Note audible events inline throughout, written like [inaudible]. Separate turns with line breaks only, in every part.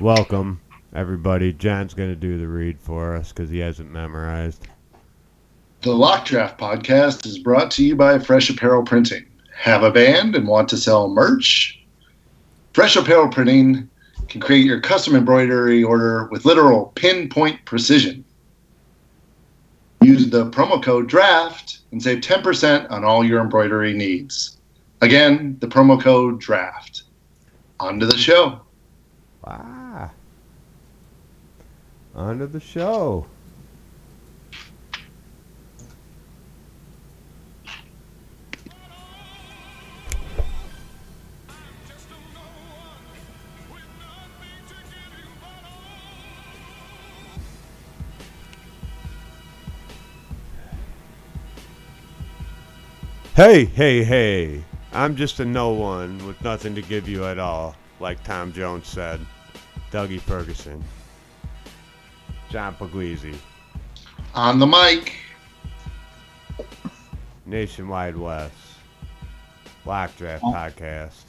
Welcome, everybody. John's going to do the read for us because he hasn't memorized.
The Lock Draft podcast is brought to you by Fresh Apparel Printing. Have a band and want to sell merch? Fresh Apparel Printing can create your custom embroidery order with literal pinpoint precision. Use the promo code DRAFT and save 10% on all your embroidery needs. Again, the promo code DRAFT. On to the show.
Wow. On to the show. Hey, hey, hey. I'm just a no one with nothing to give you at all, like Tom Jones said. Dougie Ferguson. John Puglisi.
On the mic.
Nationwide West. Lock Draft Podcast.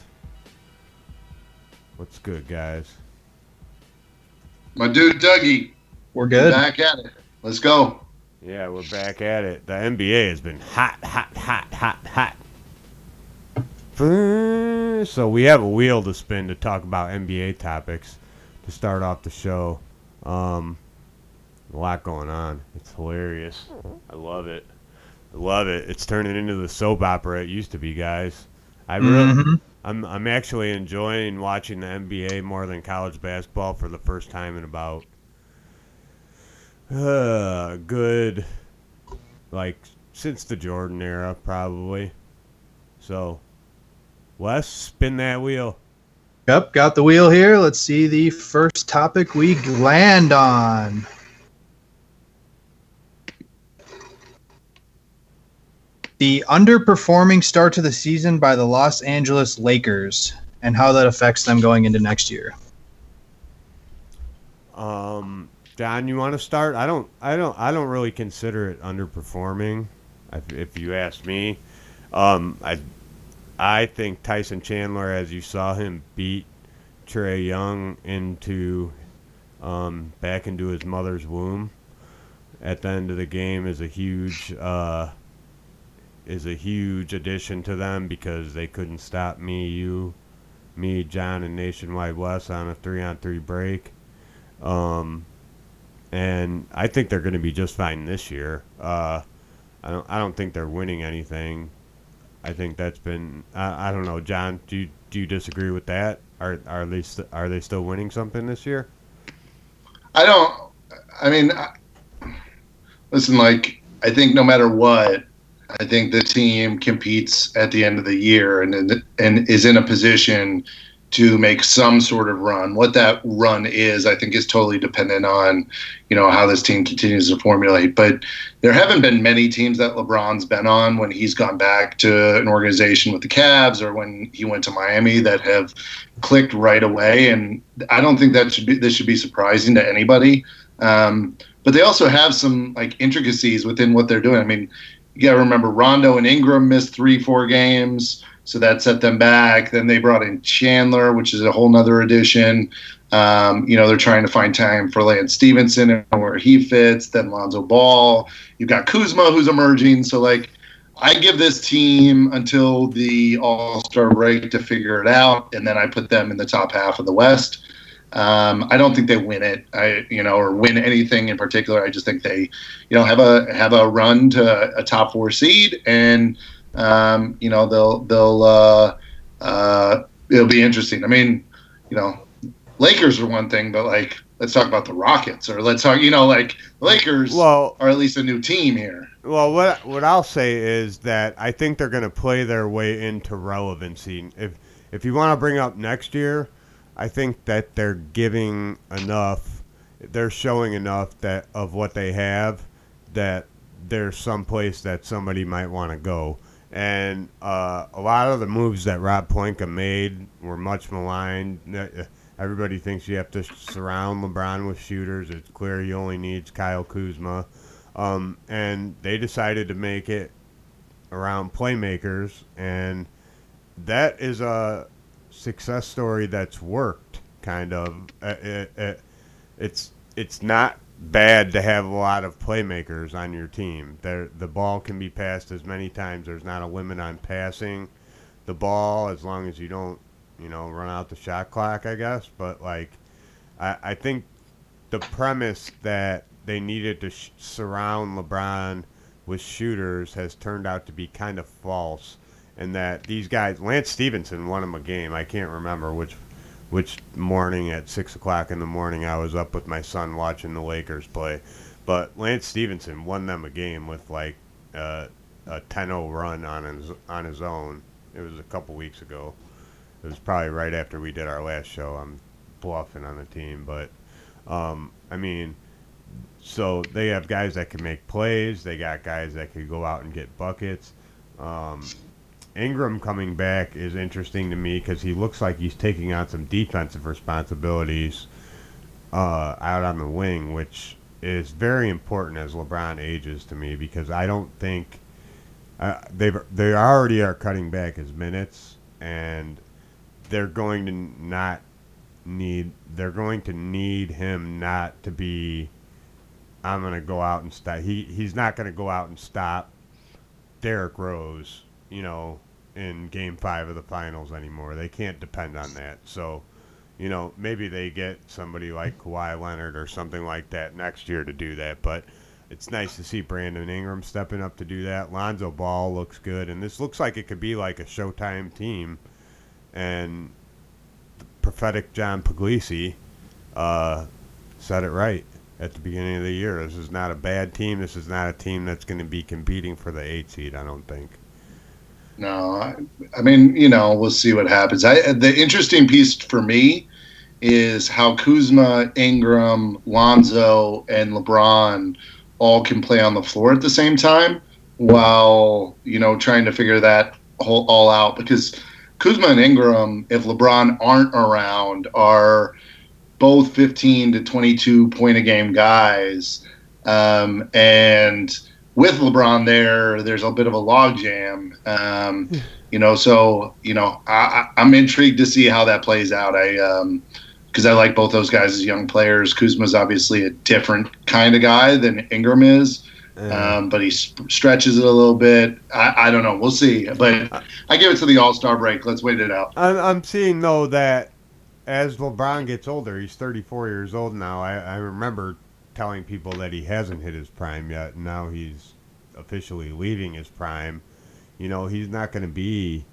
What's good, guys?
My dude Dougie.
We're good.
Back at it. Let's go.
Yeah, we're back at it. The NBA has been hot, hot, hot, hot, hot. So we have a wheel to spin to talk about NBA topics to start off the show. Um, a lot going on. It's hilarious. I love it. I love it. It's turning into the soap opera it used to be, guys. I really,
Mhm.
I'm, I'm actually enjoying watching the NBA more than college basketball for the first time in about uh, good, like since the Jordan era, probably. So, Wes, spin that wheel.
Yep, got the wheel here. Let's see the first topic we land on. The underperforming start to the season by the Los Angeles Lakers and how that affects them going into next year.
Um, John, you want to start? I don't, I don't, I don't really consider it underperforming. If, if you ask me, um, I, I think Tyson Chandler, as you saw him beat Trae Young into, um, back into his mother's womb, at the end of the game is a huge, uh, is a huge addition to them because they couldn't stop me, you, me, John, and Nationwide West on a three-on-three break. Um, and I think they're going to be just fine this year. Uh, I don't. I don't think they're winning anything. I think that's been. I, I don't know, John. Do you, do you disagree with that? Are are they st- are they still winning something this year?
I don't. I mean, I, listen. Like, I think no matter what, I think the team competes at the end of the year and and is in a position to make some sort of run. What that run is, I think, is totally dependent on, you know, how this team continues to formulate. But there haven't been many teams that LeBron's been on when he's gone back to an organization with the Cavs or when he went to Miami that have clicked right away. And I don't think that should be this should be surprising to anybody. Um, but they also have some like intricacies within what they're doing. I mean, you got to remember Rondo and Ingram missed three, four games. So that set them back. Then they brought in Chandler, which is a whole nother addition. Um, you know, they're trying to find time for Lance Stephenson and where he fits. Then Lonzo Ball. You've got Kuzma, who's emerging. So, like, I give this team until the All Star break to figure it out, and then I put them in the top half of the West. Um, I don't think they win it, I you know, or win anything in particular. I just think they, you know, have a have a run to a top four seed, and um, you know they'll they'll uh, uh, it'll be interesting. I mean, you know, Lakers are one thing, but like let's talk about the Rockets, or let's talk, you know, like Lakers
Well,
are at least a new team here.
well, what what I'll say is that I think they're going to play their way into relevancy. If if you want to bring up next year, I think that they're giving enough, they're showing enough that of what they have that there's some place that somebody might want to go. And uh, a lot of the moves that Rob Pelinka made were much maligned. Uh, Everybody thinks you have to surround LeBron with shooters. It's clear he only needs Kyle Kuzma. Um, and they decided to make it around playmakers, and that is a success story that's worked kind of. Uh, it, it, it's it's not bad to have a lot of playmakers on your team. There, the ball can be passed as many times. There's not a limit on passing the ball as long as you don't, you know, run out the shot clock. I guess, but like, I, I think the premise that they needed to sh- surround LeBron with shooters has turned out to be kind of false. And that these guys, Lance Stephenson won him a game. I can't remember which which morning at six o'clock in the morning I was up with my son watching the Lakers play. But Lance Stephenson won them a game with like uh, a 10-0 run on his on his own. It was a couple weeks ago. It was probably right after we did our last show. I'm bluffing on the team, but um, I mean, so they have guys that can make plays. They got guys that can go out and get buckets. Um, Ingram coming back is interesting to me because he looks like he's taking on some defensive responsibilities uh, out on the wing, which is very important as LeBron ages to me because I don't think uh, they they already are cutting back his minutes and they're going to not need they're going to need him not to be I'm going to go out and stop he he's not going to go out and stop Derrick Rose you know, in game five of the finals anymore. They can't depend on that. So, you know, maybe they get somebody like Kawhi Leonard or something like that next year to do that. But it's nice to see Brandon Ingram stepping up to do that. Lonzo Ball looks good. And this looks like it could be like a Showtime team. And prophetic John Puglisi uh, said it right at the beginning of the year. This is not a bad team. This is not a team that's going to be competing for the eight seed, I don't think.
No, I, I, mean, you know, we'll see what happens. I, the interesting piece for me is how Kuzma, Ingram, Lonzo, and LeBron all can play on the floor at the same time while, you know, trying to figure that whole all out because Kuzma and Ingram, if LeBron aren't around, are both 15 to 22 point a game guys. Um, and – with LeBron there, there's a bit of a logjam. Um, you know, so you know, I, am intrigued to see how that plays out. I because um, I like both those guys as young players. Kuzma's obviously a different kind of guy than Ingram is. Um, but he sp- stretches it a little bit. I, I, don't know. We'll see. But I give it to the All Star break. Let's wait it out.
I'm, I'm seeing though that as LeBron gets older, he's 34 years old now. I, I remember telling people that he hasn't hit his prime yet. And now he's officially leaving his prime. You know, he's not going to be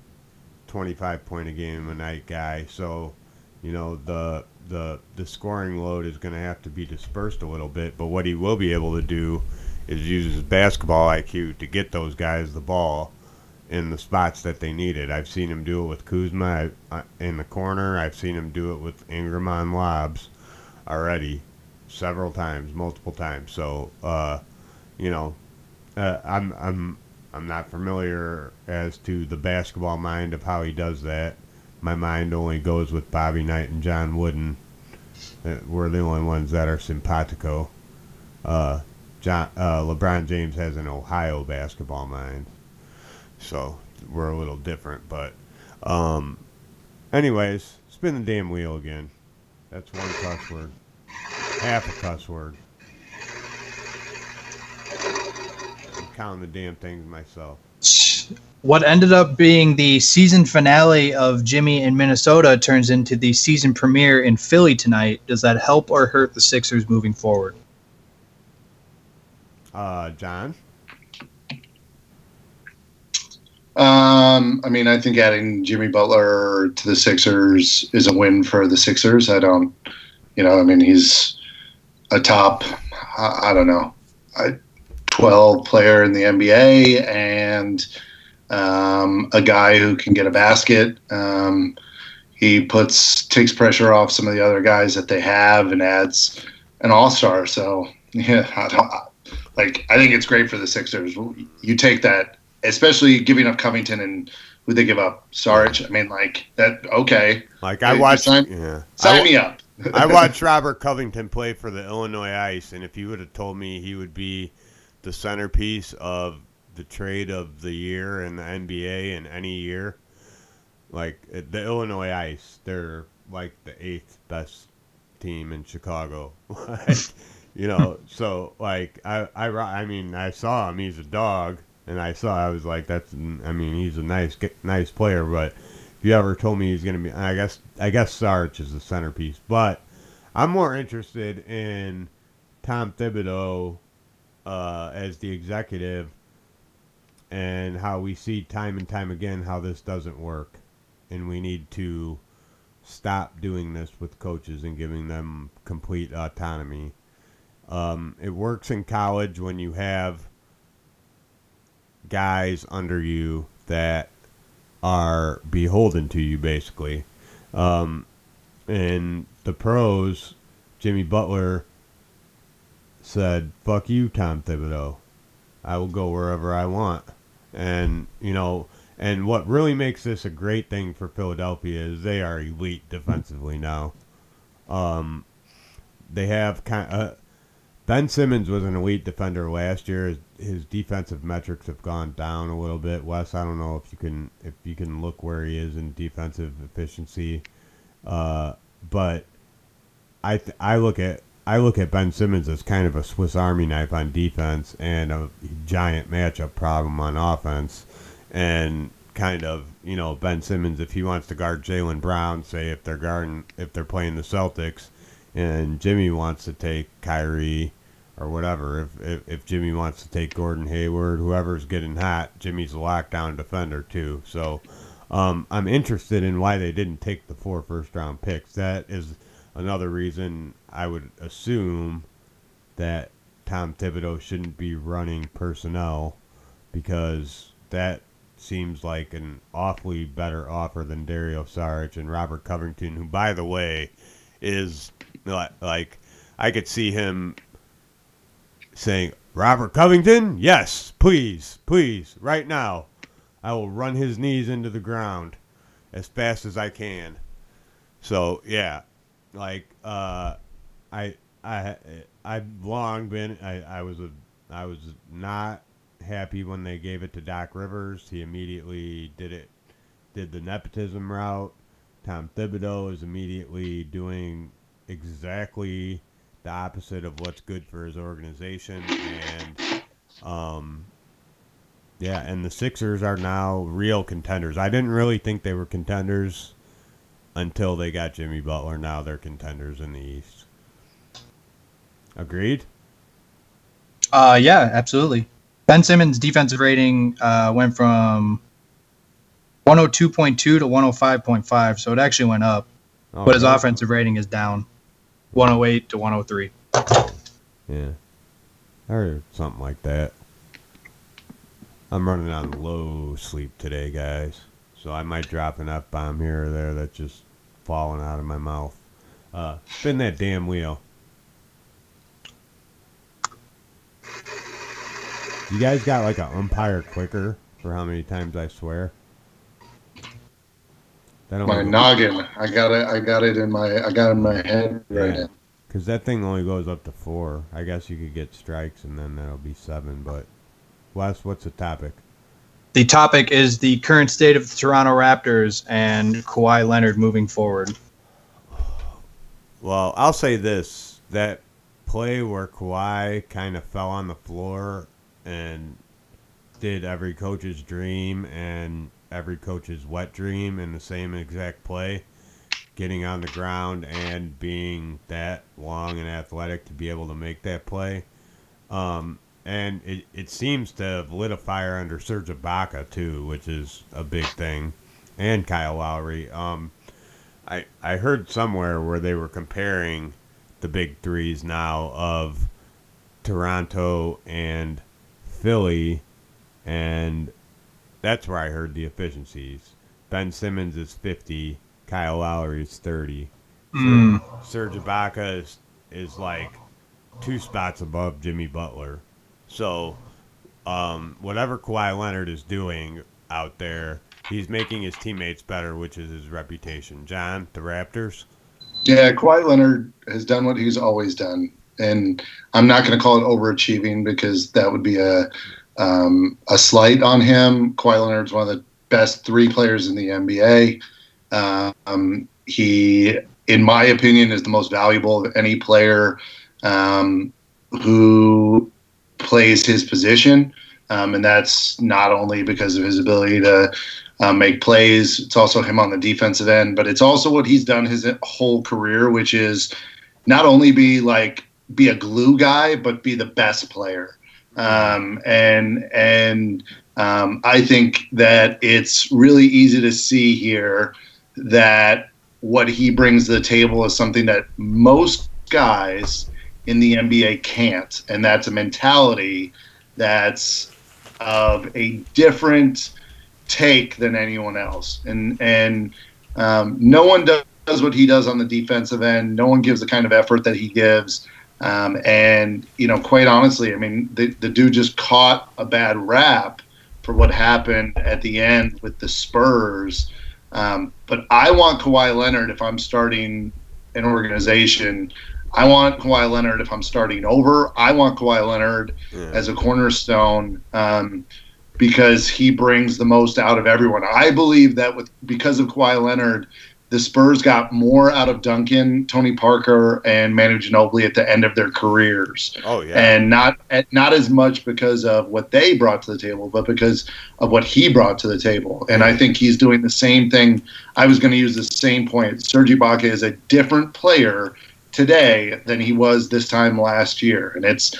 25 point a game a night guy. So, you know, the the the scoring load is going to have to be dispersed a little bit. But what he will be able to do is use his basketball IQ to get those guys the ball in the spots that they need it. I've seen him do it with Kuzma in the corner. I've seen him do it with Ingram on lobs already several times, multiple times. So, uh, you know, uh, I'm I'm I'm not familiar as to the basketball mind of how he does that. My mind only goes with Bobby Knight and John Wooden. Uh, we're the only ones that are simpatico. Uh, John uh, LeBron James has an Ohio basketball mind, so we're a little different. But, um, anyways, spin the damn wheel again. That's one cuss word half a cuss word. I'm counting the damn things myself.
What ended up being the season finale of Jimmy in Minnesota turns into the season premiere in Philly tonight. Does that help or hurt the Sixers moving forward?
Uh, John?
Um, I mean, I think adding Jimmy Butler to the Sixers is a win for the Sixers. I don't, you know, I mean, he's a top, I, I don't know, a 12 player in the NBA and um, a guy who can get a basket. Um, he puts takes pressure off some of the other guys that they have and adds an all star. So [laughs] yeah, I don't, like I think it's great for the Sixers. You take that, especially giving up Covington and who they give up, Sarge. I mean, like that. Okay,
like I watched.
Sign,
yeah.
sign me up.
I watched Robert Covington play for the Illinois Ice, and if you would have told me he would be the centerpiece of the trade of the year in the NBA in any year, like eh, the Illinois Ice, they're like the eighth best team in Chicago. [laughs] You know, so like I, I, I mean, I saw him. He's a dog, and I saw. I was like, that's. I mean, he's a nice, nice player. But you ever told me he's gonna be, I guess, I guess Sarge is the centerpiece. But I'm more interested in Tom Thibodeau uh, as the executive and how we see time and time again how this doesn't work, and we need to stop doing this with coaches and giving them complete autonomy. Um, it works in college when you have guys under you that are beholden to you, basically. Um, in the pros, Jimmy Butler said, "Fuck you, Tom Thibodeau. I will go wherever I want." And you know, and what really makes this a great thing for Philadelphia is they are elite defensively now. Um, they have kind of, uh, Ben Simmons was an elite defender last year. His, his defensive metrics have gone down a little bit. Wes, I don't know if you can if you can look where he is in defensive efficiency, uh, but I th- I look at I look at Ben Simmons as kind of a Swiss Army knife on defense and a giant matchup problem on offense, and kind of you know Ben Simmons if he wants to guard Jaylen Brown, say if they're guarding if they're playing the Celtics, and Jimmy wants to take Kyrie or whatever. If, if, if Jimmy wants to take Gordon Hayward, whoever's getting hot, Jimmy's a lockdown defender too. So um, I'm interested in why they didn't take the four first round picks. That is another reason I would assume that Tom Thibodeau shouldn't be running personnel because that seems like an awfully better offer than Dario Saric and Robert Covington, who, by the way, is like I could see him saying, Robert Covington? Yes, please, please, right now. I will run his knees into the ground as fast as I can. So yeah, like uh, I I I've long been I, I was a I was not happy when they gave it to Doc Rivers. He immediately did it did the nepotism route. Tom Thibodeau is immediately doing exactly the opposite of what's good for his organization. And, um, yeah, and the Sixers are now real contenders. I didn't really think they were contenders until they got Jimmy Butler. Now they're contenders in the East. Agreed?
Uh, yeah, absolutely. Ben Simmons' defensive rating uh, went from 102.2 to 105.5, so it actually went up. Oh, but his offensive rating is down. 108 to 103.
Yeah. Or something like that. I'm running on low sleep today, guys. So I might drop an F bomb here or there that's just falling out of my mouth. Uh, spin that damn wheel. You guys got like an umpire clicker for how many times I swear?
My noggin. I got it. I got it in my. I got it in my head right now.
Because that thing only goes up to four. I guess you could get strikes and then that'll be seven. But Wes, what's the topic?
The topic is the current state of the Toronto Raptors and Kawhi Leonard moving forward.
Well, I'll say this: that play where Kawhi kind of fell on the floor and did every coach's dream and every coach's wet dream in the same exact play. Getting on the ground and being that long and athletic to be able to make that play. Um, and it, it seems to have lit a fire under Serge Ibaka too, which is a big thing, and Kyle Lowry. Um, I I heard somewhere where they were comparing the big threes now of Toronto and Philly, and that's where I heard the efficiencies. Ben Simmons is 50. Kyle Lowry is 30.
Mm.
Serge Ibaka is, is like two spots above Jimmy Butler. So, um, whatever Kawhi Leonard is doing out there, he's making his teammates better, which is his reputation. John, the Raptors?
Yeah, Kawhi Leonard has done what he's always done. And I'm not going to call it overachieving because that would be a um, a slight on him. Kawhi Leonard's one of the best three players in the NBA. Um, he, in my opinion, is the most valuable of any player um, who plays his position. Um, and that's not only because of his ability to uh, make plays, it's also him on the defensive end, but it's also what he's done his whole career, which is not only be like be a glue guy, but be the best player. Um, and and um, I think that it's really easy to see here that what he brings to the table is something that most guys in the NBA can't, and that's a mentality that's of a different take than anyone else. And and um, no one does what he does on the defensive end. No one gives the kind of effort that he gives. Um, and you know, quite honestly, I mean, the, the dude just caught a bad rap for what happened at the end with the Spurs. Um, but I want Kawhi Leonard if I'm starting an organization. I want Kawhi Leonard if I'm starting over. I want Kawhi Leonard yeah. as a cornerstone um, because he brings the most out of everyone. I believe that with because of Kawhi Leonard, the Spurs got more out of Duncan, Tony Parker, and Manu Ginobili at the end of their careers.
Oh yeah,
and not not as much because of what they brought to the table, but because of what he brought to the table. And I think he's doing the same thing. I was going to use the same point. Serge Ibaka is a different player today than he was this time last year, and it's.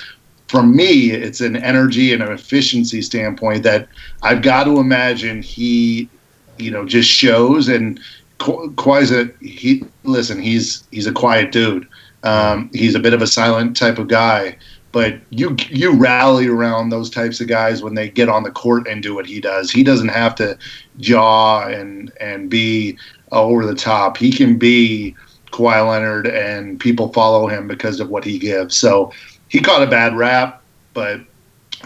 From me, it's an energy and an efficiency standpoint that I've got to imagine he, you know, just shows and Kawhi's a he. Listen, he's he's a quiet dude. Um, he's a bit of a silent type of guy, but you you rally around those types of guys when they get on the court and do what he does. He doesn't have to jaw and and be over the top. He can be Kawhi Leonard, and people follow him because of what he gives. So he caught a bad rap, but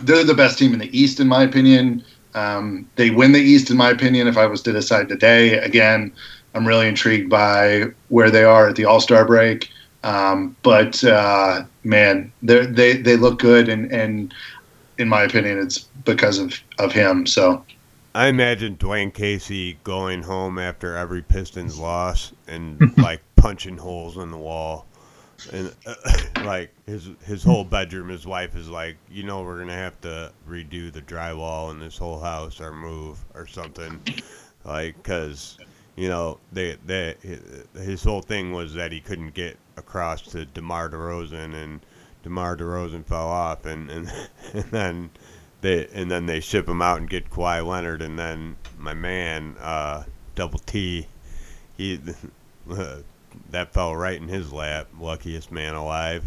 they're the best team in the East, in my opinion. Um, they win the East, in my opinion. If I was to decide today, again, I'm really intrigued by where they are at the All Star break. Um, but uh, man, they they they look good, and and in my opinion, it's because of of him. So.
I imagine Dwane Casey going home after every Pistons loss and [laughs] like punching holes in the wall, and uh, [laughs] like his his whole bedroom. His wife is like, you know, we're gonna have to redo the drywall in this whole house or move or something, like because you know, they, they, his whole thing was that he couldn't get across to DeMar DeRozan, and DeMar DeRozan fell off, and, and, [laughs] and then they and then they ship him out and get Kawhi Leonard, and then my man, uh, Double T, he uh, [laughs] that fell right in his lap, luckiest man alive.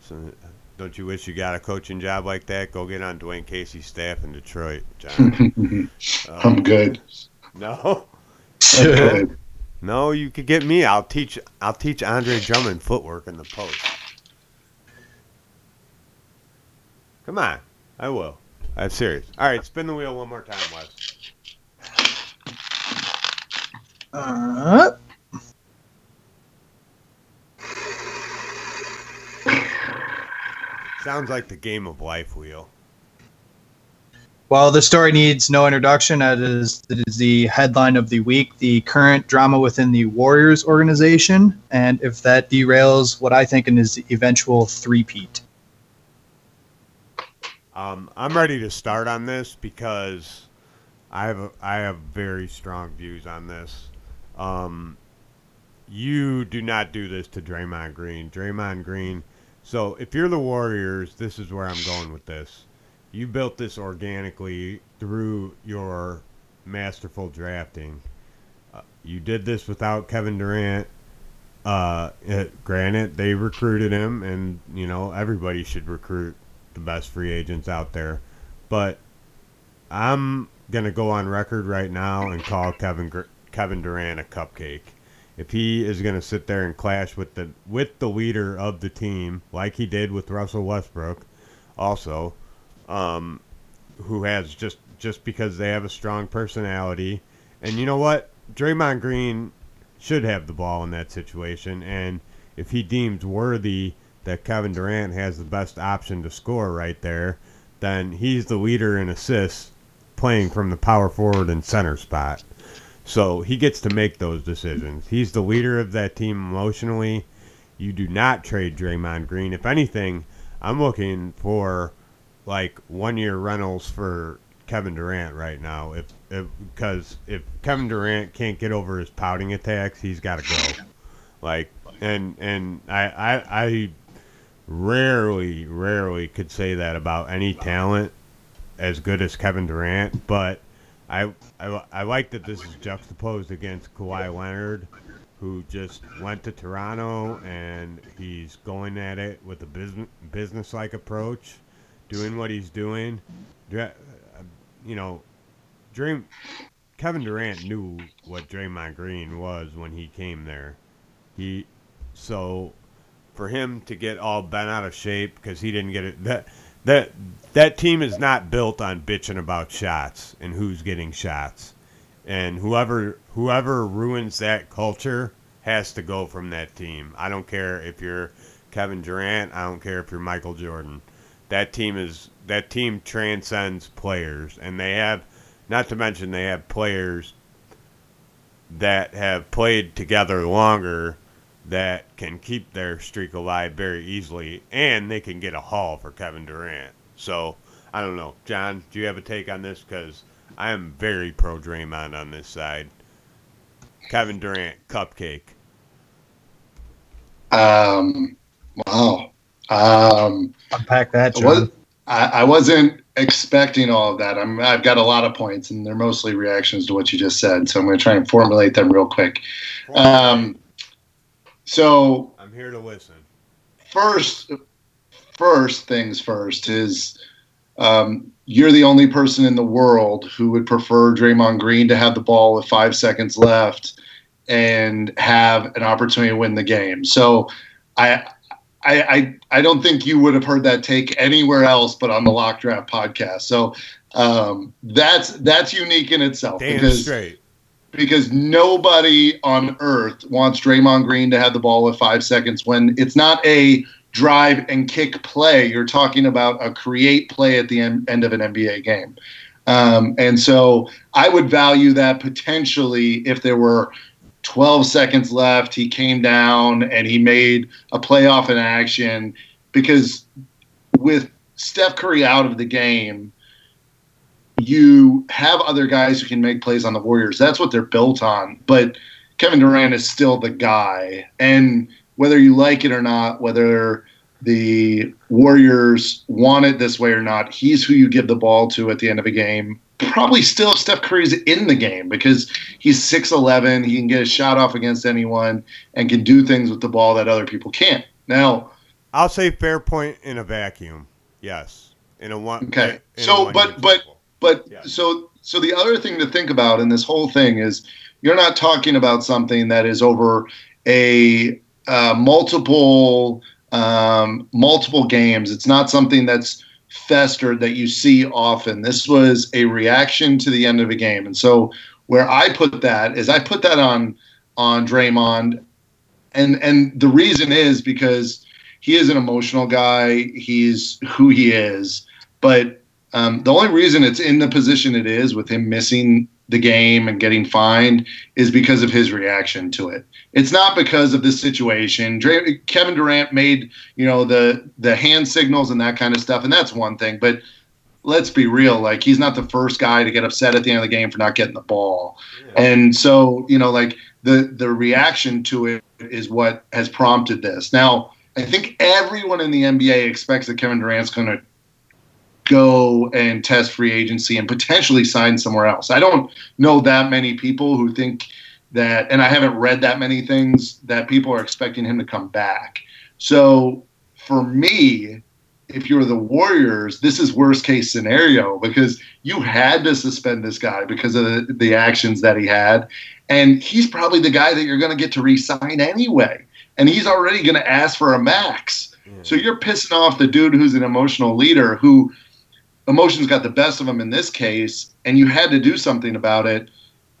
So, don't you wish you got a coaching job like that? Go get on Dwane Casey's staff in Detroit, John.
um, [laughs] I'm good.
No. [laughs] no, you could get me. I'll teach. I'll teach Andre Drummond footwork in the post. Come on, I will. I'm serious. All right, spin the wheel one more time, Wes.
Uh.
Sounds like the game of life wheel.
Well, the story needs no introduction. That is, that is the headline of the week the current drama within the Warriors organization, and if that derails what I think is the eventual three-peat.
Um, I'm ready to start on this because I have I have very strong views on this. Um, you do not do this to Draymond Green. Draymond Green. So if you're the Warriors, this is where I'm going with this you built this organically through your masterful drafting. Uh, you did this without Kevin Durant. Uh, it, granted, they recruited him, and you know everybody should recruit the best free agents out there. But I'm gonna go on record right now and call Kevin Kevin Durant a cupcake. If he is gonna sit there and clash with the with the leader of the team, like he did with Russell Westbrook, also, um, who has just just because they have a strong personality. And you know what? Draymond Green should have the ball in that situation. And if he deems worthy that Kevin Durant has the best option to score right there, then he's the leader in assists playing from the power forward and center spot. So he gets to make those decisions. He's the leader of that team emotionally. You do not trade Draymond Green. If anything, I'm looking for like one year rentals for Kevin Durant right now. If because if, if Kevin Durant can't get over his pouting attacks, he's got to go. Like and and I, I I rarely rarely could say that about any talent as good as Kevin Durant, but I, I, I like that this is juxtaposed against Kawhi Leonard, who just went to Toronto and he's going at it with a business business like approach, doing what he's doing. Uh, you know, Dream Kevin Durant knew what Draymond Green was when he came there. He so for him to get all bent out of shape because he didn't get it that that that team is not built on bitching about shots and who's getting shots. And whoever whoever ruins that culture has to go from that team. I don't care if you're Kevin Durant, I don't care if you're Michael Jordan. That team is that team transcends players and they have not to mention they have players that have played together longer that can keep their streak alive very easily, and they can get a haul for Kevin Durant. So I don't know, John. Do you have a take on this? Because I am very pro Draymond on this side. Kevin Durant, cupcake.
Um. Wow. Um.
Unpack that, John.
Was, I, I wasn't expecting all of that. I'm, I've got a lot of points, and they're mostly reactions to what you just said. So I'm going to try and formulate them real quick. Um, so
I'm here to listen.
First, first things first is um, you're the only person in the world who would prefer Draymond Green to have the ball with five seconds left and have an opportunity to win the game. So I. I, I, I don't think you would have heard that take anywhere else but on the Lock Draft podcast. So um, that's that's unique in itself.
Damn because, straight
because nobody on earth wants Draymond Green to have the ball with five seconds when it's not a drive and kick play. You're talking about a create play at the end, end of an NBA game. Um, and so I would value that potentially if there were 12 seconds left, he came down and he made a playoff in action because with Steph Curry out of the game, you have other guys who can make plays on the Warriors. That's what they're built on. But Kevin Durant is still the guy. And whether you like it or not, whether the Warriors want it this way or not, he's who you give the ball to at the end of a game. Probably still Steph Curry's in the game because he's 6'11. He can get a shot off against anyone and can do things with the ball that other people can't. Now,
I'll say fair point in a vacuum. Yes. In a one.
Okay. So, but, but, but yeah. so so the other thing to think about in this whole thing is you're not talking about something that is over a uh, multiple um, multiple games. It's not something that's festered that you see often. This was a reaction to the end of a game, and so where I put that is I put that on on Draymond, and and the reason is because he is an emotional guy. He's who he is, but um, the only reason it's in the position it is with him missing the game and getting fined is because of his reaction to it. It's not because of this situation. Kevin Durant made you know the the hand signals and that kind of stuff, and that's one thing. But let's be real, like he's not the first guy to get upset at the end of the game for not getting the ball, yeah. and so you know like the the reaction to it is what has prompted this. Now I think everyone in the NBA expects that Kevin Durant's going to go and test free agency and potentially sign somewhere else. I don't know that many people who think that, and I haven't read that many things that people are expecting him to come back. So for me, if you're the Warriors, this is worst case scenario because you had to suspend this guy because of the, the actions that he had. And he's probably the guy that you're going to get to resign anyway. And he's already going to ask for a max. Yeah. So you're pissing off the dude who's an emotional leader who emotions got the best of him in this case, and you had to do something about it.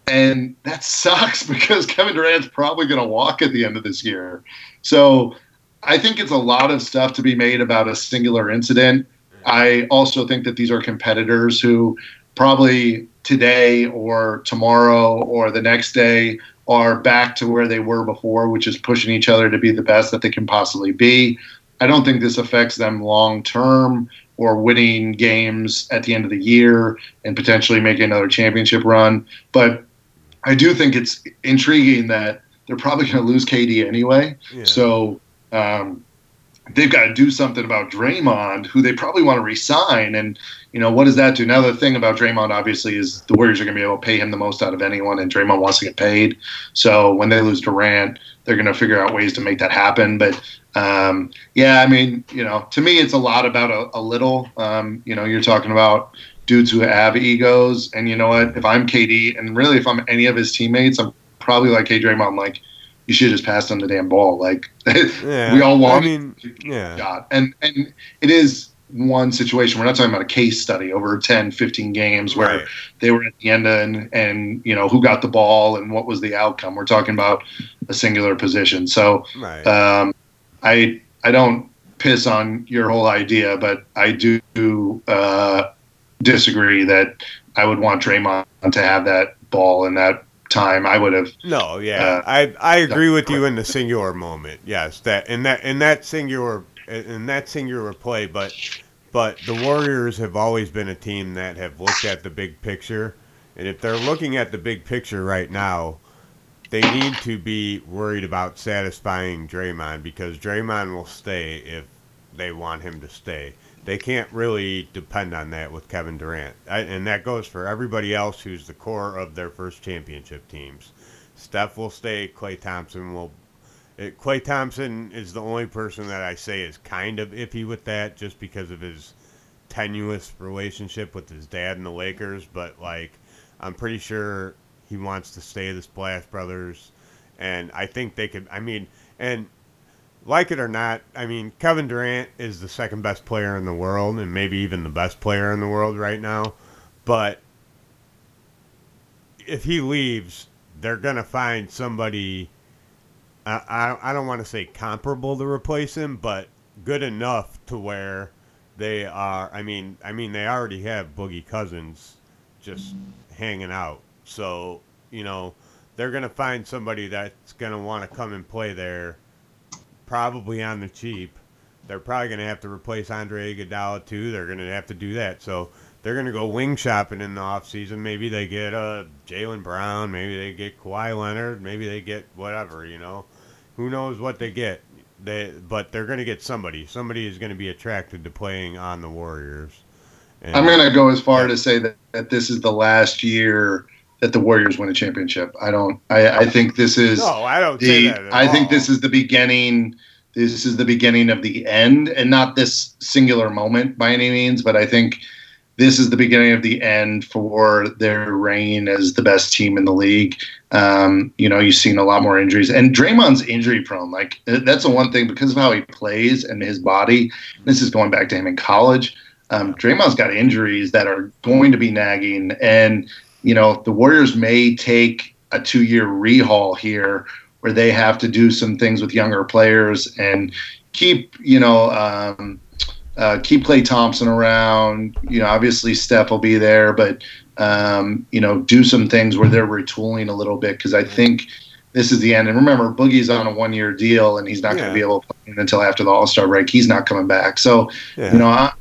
And that sucks [laughs] because Kevin Durant's probably going to walk at the end of this year. So I think it's a lot of stuff to be made about a singular incident. I also think that these are competitors who probably today or tomorrow or the next day are back to where they were before, which is pushing each other to be the best that they can possibly be. I don't think this affects them long term or winning games at the end of the year and potentially making another championship run. But I do think it's intriguing that they're probably going to lose KD anyway.
Yeah.
So um, they've got to do something about Draymond, who they probably want to resign. And you know what does that do? Now the thing about Draymond, obviously, is the Warriors are going to be able to pay him the most out of anyone, and Draymond wants to get paid. So when they lose Durant, they're going to figure out ways to make that happen. But um, yeah, I mean, you know, to me, it's a lot about a, a little. Um, you know, you're talking about dudes who have egos, and you know what? If I'm KD, and really if I'm any of his teammates, I'm probably like, hey, Draymond, like you should have just passed him the damn ball. Like [laughs]
Yeah,
we all want
I mean, yeah.
shot. And and it is one situation. We're not talking about a case study over 10, 15 games where
Right.
they were at the end and and you know who got the ball and what was the outcome. We're talking about a singular position. So
Right.
um, I I don't piss on your whole idea, but I do uh, disagree that I would want Draymond to have that ball in that time. I would have.
No, yeah,
Uh,
I I agree with you in the singular moment. Yes, that in that in that singular in that singular play, but but the Warriors have always been a team that have looked at the big picture, and if they're looking at the big picture right now, they need to be worried about satisfying Draymond because Draymond will stay if they want him to stay. They can't really depend on that with Kevin Durant, I, and that goes for everybody else who's the core of their first championship teams. Steph will stay. Klay Thompson will. It, Klay Thompson is the only person that I say is kind of iffy with that, just because of his tenuous relationship with his dad and the Lakers. But like, I'm pretty sure he wants to stay the Splash Brothers, and I think they could. I mean, and like it or not, I mean, Kevin Durant is the second best player in the world, and maybe even the best player in the world right now. But if he leaves, they're gonna find somebody. I I, don't want to say comparable to replace him, but good enough to where they are. I mean, I mean, they already have Boogie Cousins just hanging out, so you know they're gonna find somebody that's gonna want to come and play there, probably on the cheap. They're probably gonna have to replace Andre Iguodala too. They're gonna have to do that. So they're gonna go wing shopping in the off season. Maybe they get uh, Jaylen Brown. Maybe they get Kawhi Leonard. Maybe they get whatever. You know, who knows what they get. They but they're gonna get somebody. Somebody is gonna be attracted to playing on the Warriors. And,
I'm going to go as far to say that, that this is the last year that the Warriors win a championship. I don't. I, I think this is.
no, I don't say
the I think this is the beginning. This is the beginning of the end, and not this singular moment by any means. But I think this is the beginning of the end for their reign as the best team in the league. Um, you know, you've seen a lot more injuries, and Draymond's injury prone. Like that's the one thing because of how he plays and his body. This is going back to him in college. Um, Draymond's got injuries that are going to be nagging, and you know the Warriors may take a two-year rehaul here where they have to do some things with younger players and keep you know um, uh, keep Klay Thompson around. You know, obviously Steph will be there, but um, you know, do some things where they're retooling a little bit because I think this is the end. And remember, Boogie's on a one-year deal, and he's not going to be able to play until after the All Star break. He's not coming back, so
Yeah.
you know, I,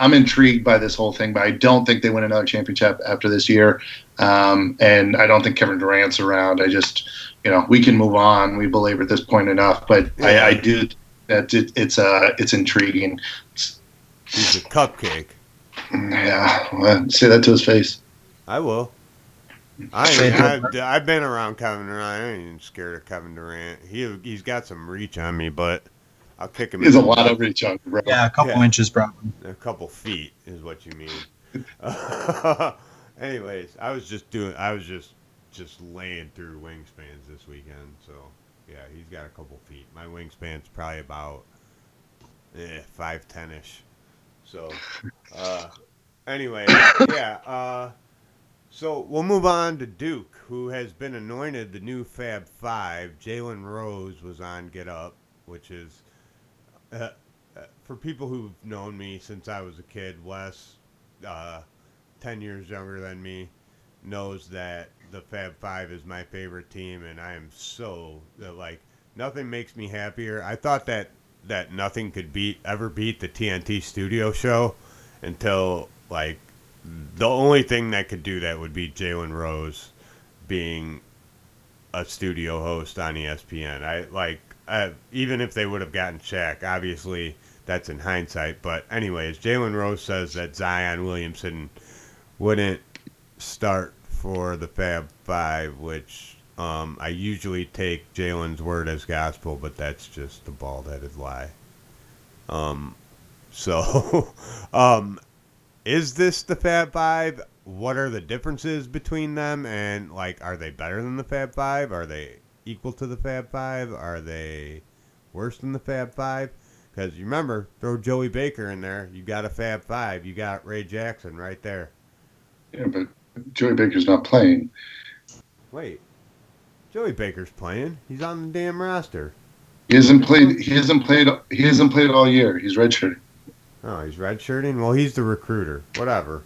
I'm intrigued by this whole thing, but I don't think they win another championship after this year. Um, and I don't think Kevin Durant's around. I just, you know, we can move on. We believe at this point enough, but
Yeah.
I, I do that it's uh, it's intriguing.
He's a cupcake.
Yeah, well, say that to his face.
I will. I
Say
ain't,
it.
I've, I've been around Kevin Durant. I ain't even scared of Kevin Durant. He he's got some reach on me, but I'll kick him.
He's a lot of reach on, bro.
Yeah, a couple
Yeah.
inches probably.
a couple feet is what you mean. [laughs] Anyways, I was just doing. I was just just laying through wingspans this weekend. So yeah, he's got a couple feet. My wingspan's probably about eh, five ten ish. So uh, anyway, yeah. Uh, so we'll move on to Duke, who has been anointed the new Fab Five. Jalen Rose was on Get Up, which is uh, uh, for people who've known me since I was a kid, Wes, uh, ten years younger than me knows that the Fab Five is my favorite team, and I am so that like nothing makes me happier. I thought that that nothing could beat ever beat the TNT Studio Show until like the only thing that could do that would be Jalen Rose being a studio host on ESPN. I like uh, even if they would have gotten Shaq, obviously that's in hindsight. But anyways, Jalen Rose says that Zion Williamson wouldn't start for the Fab Five, which um, I usually take Jalen's word as gospel, but that's just a bald-headed lie. Um, so, [laughs] um, is this the Fab Five? What are the differences between them? And like, are they better than the Fab Five? Are they equal to the Fab Five? Are they worse than the Fab Five? Because you remember, throw Joey Baker in there, you got a Fab Five. You got Ray Jackson right there.
Yeah, but Joey Baker's not playing.
Wait, Joey Baker's playing. He's on the damn roster.
He hasn't played. He hasn't played. He hasn't played all year. He's redshirting.
Oh, he's redshirting. Well, he's the recruiter. Whatever.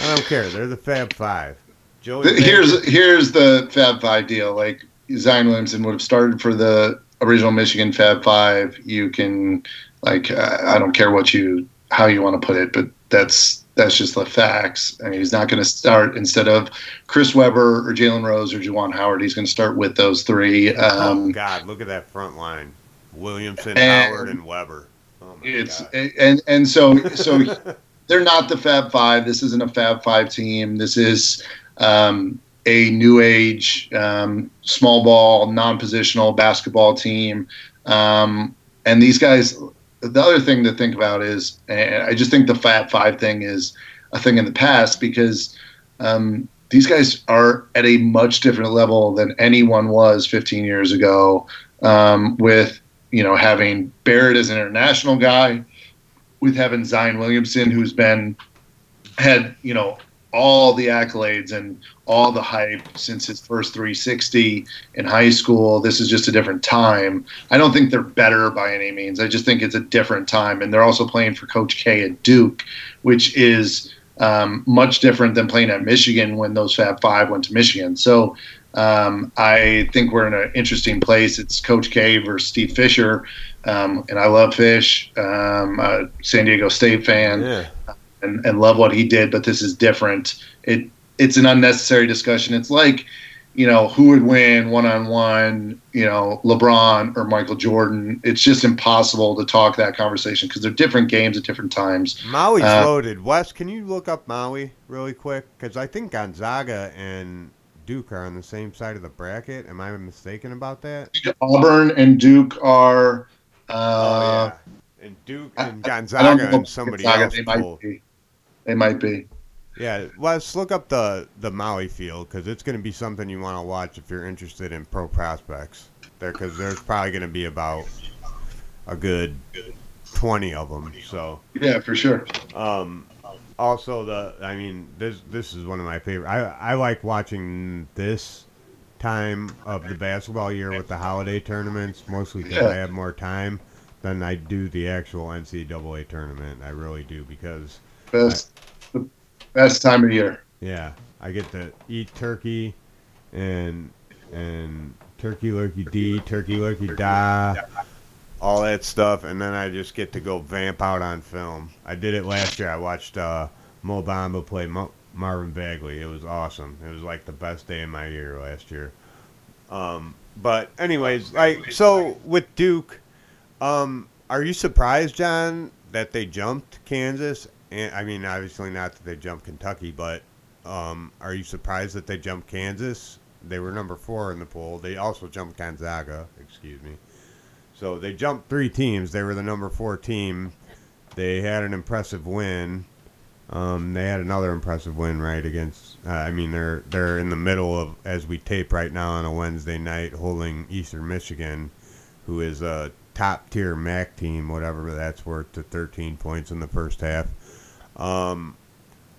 I don't care. They're the Fab Five. Joey.
The- here's here's the Fab Five deal. Like Zion Williamson would have started for the original Michigan Fab Five. You can like uh, I don't care what you how you want to put it, but that's that's just the facts. I mean, he's not going to start instead of Chris Webber or Jalen Rose or Juwan Howard. He's going to start with those three.
oh
Um,
God, look at that front line: Williamson,
And-
Howard, and Webber. Oh my
it's
God.
and and so so [laughs] they're not the Fab Five. This isn't a Fab Five team. This is um, a new age, um, small ball, non positional basketball team. Um, and these guys, the other thing to think about is, and I just think the Fab Five thing is a thing in the past because um, these guys are at a much different level than anyone was 15 years ago um, with, you know, having Barrett as an international guy with having Zion Williamson, who's been had you know all the accolades and all the hype since his first 360 in high school. This is just a different time. I don't think they're better by any means. I just think it's a different time, and they're also playing for Coach K at Duke, which is um, much different than playing at Michigan when those Fab Five went to Michigan. So. Um, I think we're in an interesting place. It's Coach K versus Steve Fisher, um, and I love Fish. Um, San Diego State fan
yeah.
And, and love what he did, but this is different. It it's an unnecessary discussion. It's like, you know, who would win one on one, you know, LeBron or Michael Jordan. It's just impossible to talk that conversation because they're different games at different times.
Maui's
Uh,
loaded. Wes, can you look up Maui really quick? Because I think Gonzaga and Duke are on the same side of the bracket. Am I mistaken about that?
Auburn and Duke are. Uh,
oh yeah. And Duke
I-
and
I don't
Gonzaga and somebody
Gonzaga,
else.
They might be. They might be.
Yeah, let's look up the the Maui field because it's going to be something you want to watch if you're interested in pro prospects. There, because there's probably going to be about a good twenty of them. So.
Yeah, for sure.
Um, also, the I mean, this this is one of my favorite. I I like watching this time of the basketball year with the holiday tournaments, mostly because
Yeah.
I have more time than I do the actual NCAA tournament. I really do because
Best, the best time of year.
yeah, I get to eat turkey and and turkey lurkey d, turkey lurkey da, all that stuff, and then I just get to go vamp out on film. I did it last year. I watched uh, Mo Bamba play Mo- Marvin Bagley. It was awesome. It was like the best day of my year last year. Um, but anyways, like so with Duke, um, are you surprised, John, that they jumped Kansas? And I mean, obviously not that they jumped Kentucky, but um, are you surprised that they jumped Kansas? They were number four in the poll. They also jumped Gonzaga. Excuse me. So they jumped three teams. They were the number four team. They had an impressive win. Um, they had another impressive win right against. Uh, I mean, they're they're in the middle of as we tape right now on a Wednesday night, holding Eastern Michigan, who is a top tier MAC team, whatever that's worth, to 13 points in the first half. Um,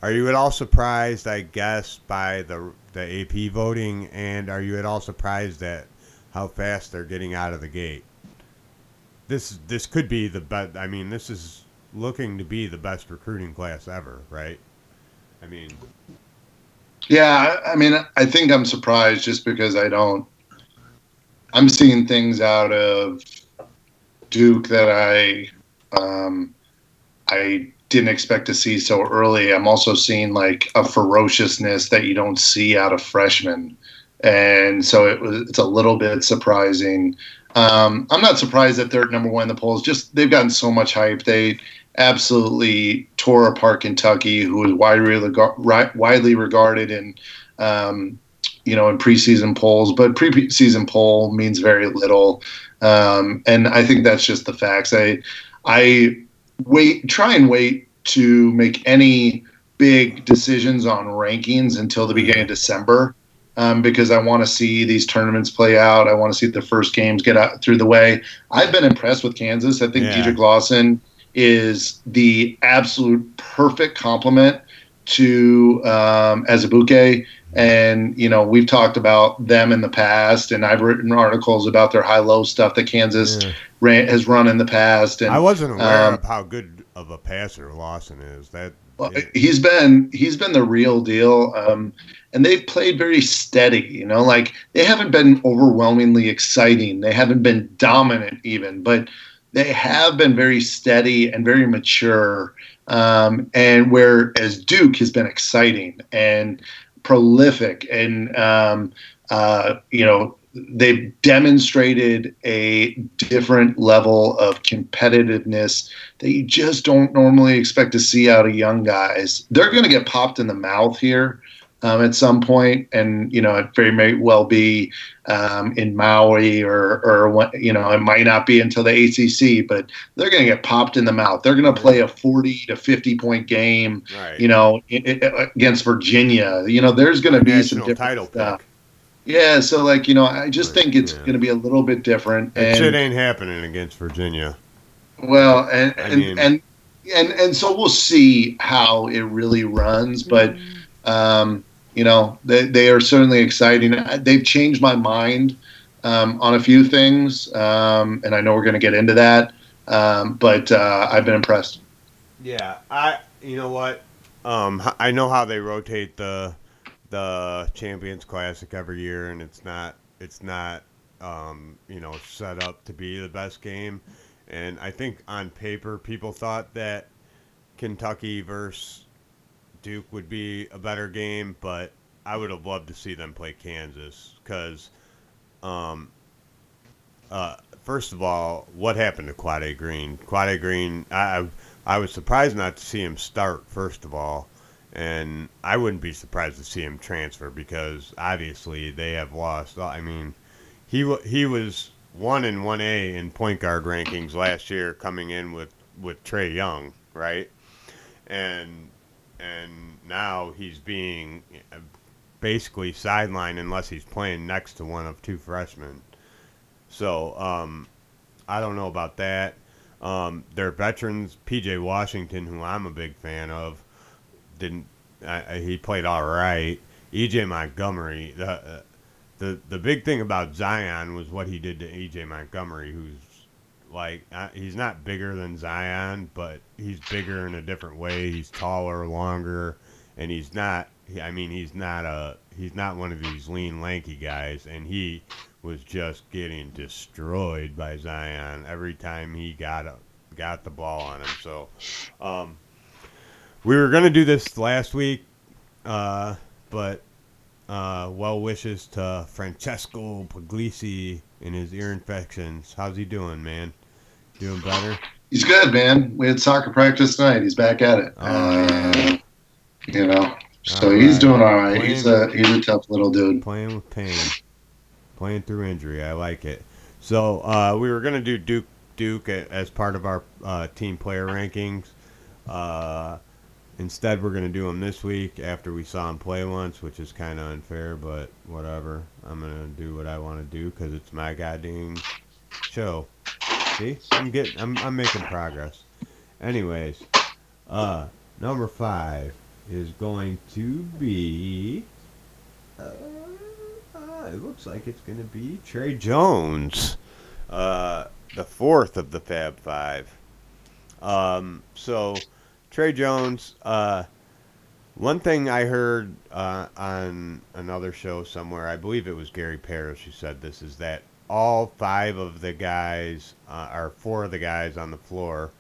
are you at all surprised, I guess, by the the AP voting, and are you at all surprised at how fast they're getting out of the gate? This this could be the best. I mean, this is looking to be the best recruiting class ever, right? I mean,
Yeah, I mean, I think I'm surprised just because I don't. I'm seeing things out of Duke that I um, I didn't expect to see so early. I'm also seeing like a ferociousness that you don't see out of freshmen, and so it was it's a little bit surprising. Um, I'm not surprised that they're number one in the polls. Just they've gotten so much hype. They absolutely tore apart Kentucky, who was widely widely regarded in um, you know in preseason polls, but preseason poll means very little, um, and I think that's just the facts. I I wait try and wait to make any big decisions on rankings until the beginning of December. Um, because I want to see these tournaments play out. I want to see the first games get out through the way. I've been impressed with Kansas. I think
Yeah.
Dedric Lawson is the absolute perfect complement to um, Azubuike. And, you know, we've talked about them in the past, and I've written articles about their high low stuff that Kansas
Yeah.
ran, has run in the past. And
I wasn't aware
um,
of how good of a passer Lawson is. That
well, he's been he's been the real deal, um, and they've played very steady. You know, like they haven't been overwhelmingly exciting. They haven't been dominant even, but they have been very steady and very mature. Um, and whereas Duke has been exciting and prolific, and um, uh, you know they've demonstrated a different level of competitiveness that you just don't normally expect to see out of young guys. They're going to get popped in the mouth here um, at some point, and you know it very may well be um, in Maui or or you know it might not be until the ACC, but they're going to get popped in the mouth. They're going to play a forty to fifty point game,
right.
you know, i- i- against Virginia. You know, there's going to be some
national
different
title
stuff.
pick.
Yeah, so like you know, I just think it's
yeah.
going to be a little bit different.
That shit ain't happening against Virginia.
well, and
I
and,
mean-
and and and so we'll see how it really runs. But um, you know, they they are certainly exciting. They've changed my mind um, on a few things, um, and I know we're going to get into that. Um, but uh, I've been impressed.
Yeah, I. You know what? Um, I know how they rotate the the Champions Classic every year, and it's not it's not um, you know set up to be the best game. And I think on paper, people thought that Kentucky versus Duke would be a better game, but I would have loved to see them play Kansas because, um, uh, first of all, what happened to Quade Green? Quade Green, I, I was surprised not to see him start. First of all, and I wouldn't be surprised to see him transfer because obviously they have lost. I mean, he he was one in one A in point guard rankings last year, coming in with with Trae Young, right? And and now he's being basically sidelined unless he's playing next to one of two freshmen. So um, I don't know about that. Um, their veterans, PJ Washington, who I'm a big fan of, didn't. I- he played all right. EJ Montgomery. The uh, the the big thing about Zion was what he did to EJ Montgomery, who's like uh, he's not bigger than Zion, but he's bigger in a different way. He's taller, longer, and he's not. I mean, he's not a he's not one of these lean, lanky guys, and he was just getting destroyed by Zion every time he got a, got the ball on him. So, um, we were gonna do this last week, uh, but uh, well wishes to Francesco Puglisi and his ear infections. How's he doing, man? Doing better?
He's good, man. We had soccer practice tonight. He's back at it.
Oh,
Uh, you know, so
All
he's
right.
doing all right.
Playing-
He's a he's a tough little dude.
Playing with pain, playing through injury. I like it. So uh, we were gonna do Duke Duke as part of our uh, team player rankings. Uh, instead, we're gonna do them this week after we saw him play once, which is kind of unfair, but whatever. I'm gonna do what I want to do because it's my goddamn show. See, I'm getting, I'm, I'm making progress. Anyways, uh, number five is going to be. Uh, it looks like it's going to be Tre Jones, uh, the fourth of the Fab Five. Um, so, Tre Jones, uh, One thing I heard uh, on another show somewhere, I believe it was Gary Parrish who said this, is that all five of the guys, uh, or four of the guys on the floor,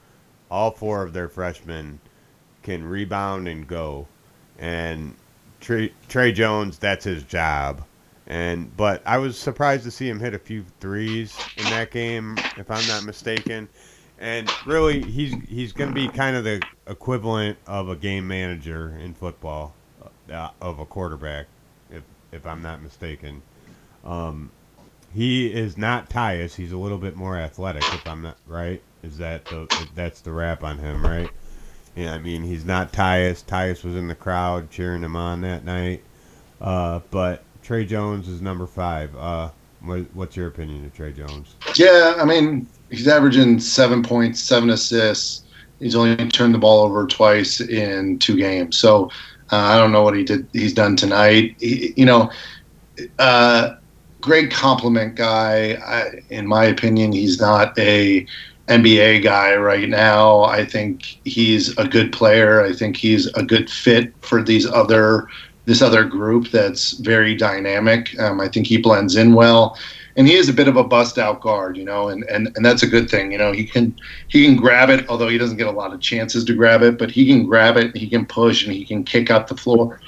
all four of their freshmen can rebound and go. And Tre, Tre Jones, that's his job. And but I was surprised to see him hit a few threes in that game, if I'm not mistaken. And really, he's he's going to be kind of the equivalent of a game manager in football, uh, of a quarterback, if if I'm not mistaken. Um, he is not Tyus. He's a little bit more athletic, if I'm not right. Is that the that's the rap on him, right? Yeah, I mean he's not Tyus. Tyus was in the crowd cheering him on that night. Uh, but Tre Jones is number five. Uh, what, what's your opinion of Tre Jones?
Yeah, I mean he's averaging seven points, seven assists. He's only turned the ball over twice in two games. So uh, I don't know what he did. He's done tonight. He, you know, uh, great compliment guy. I, in my opinion, he's not a NBA guy right now. I think he's a good player. I think he's a good fit for these other this other group that's very dynamic. Um, I think he blends in well, and he is a bit of a bust out guard, you know, and, and and that's a good thing. You know, he can he can grab it, although he doesn't get a lot of chances to grab it, but he can grab it, he can push, and he can kick up the floor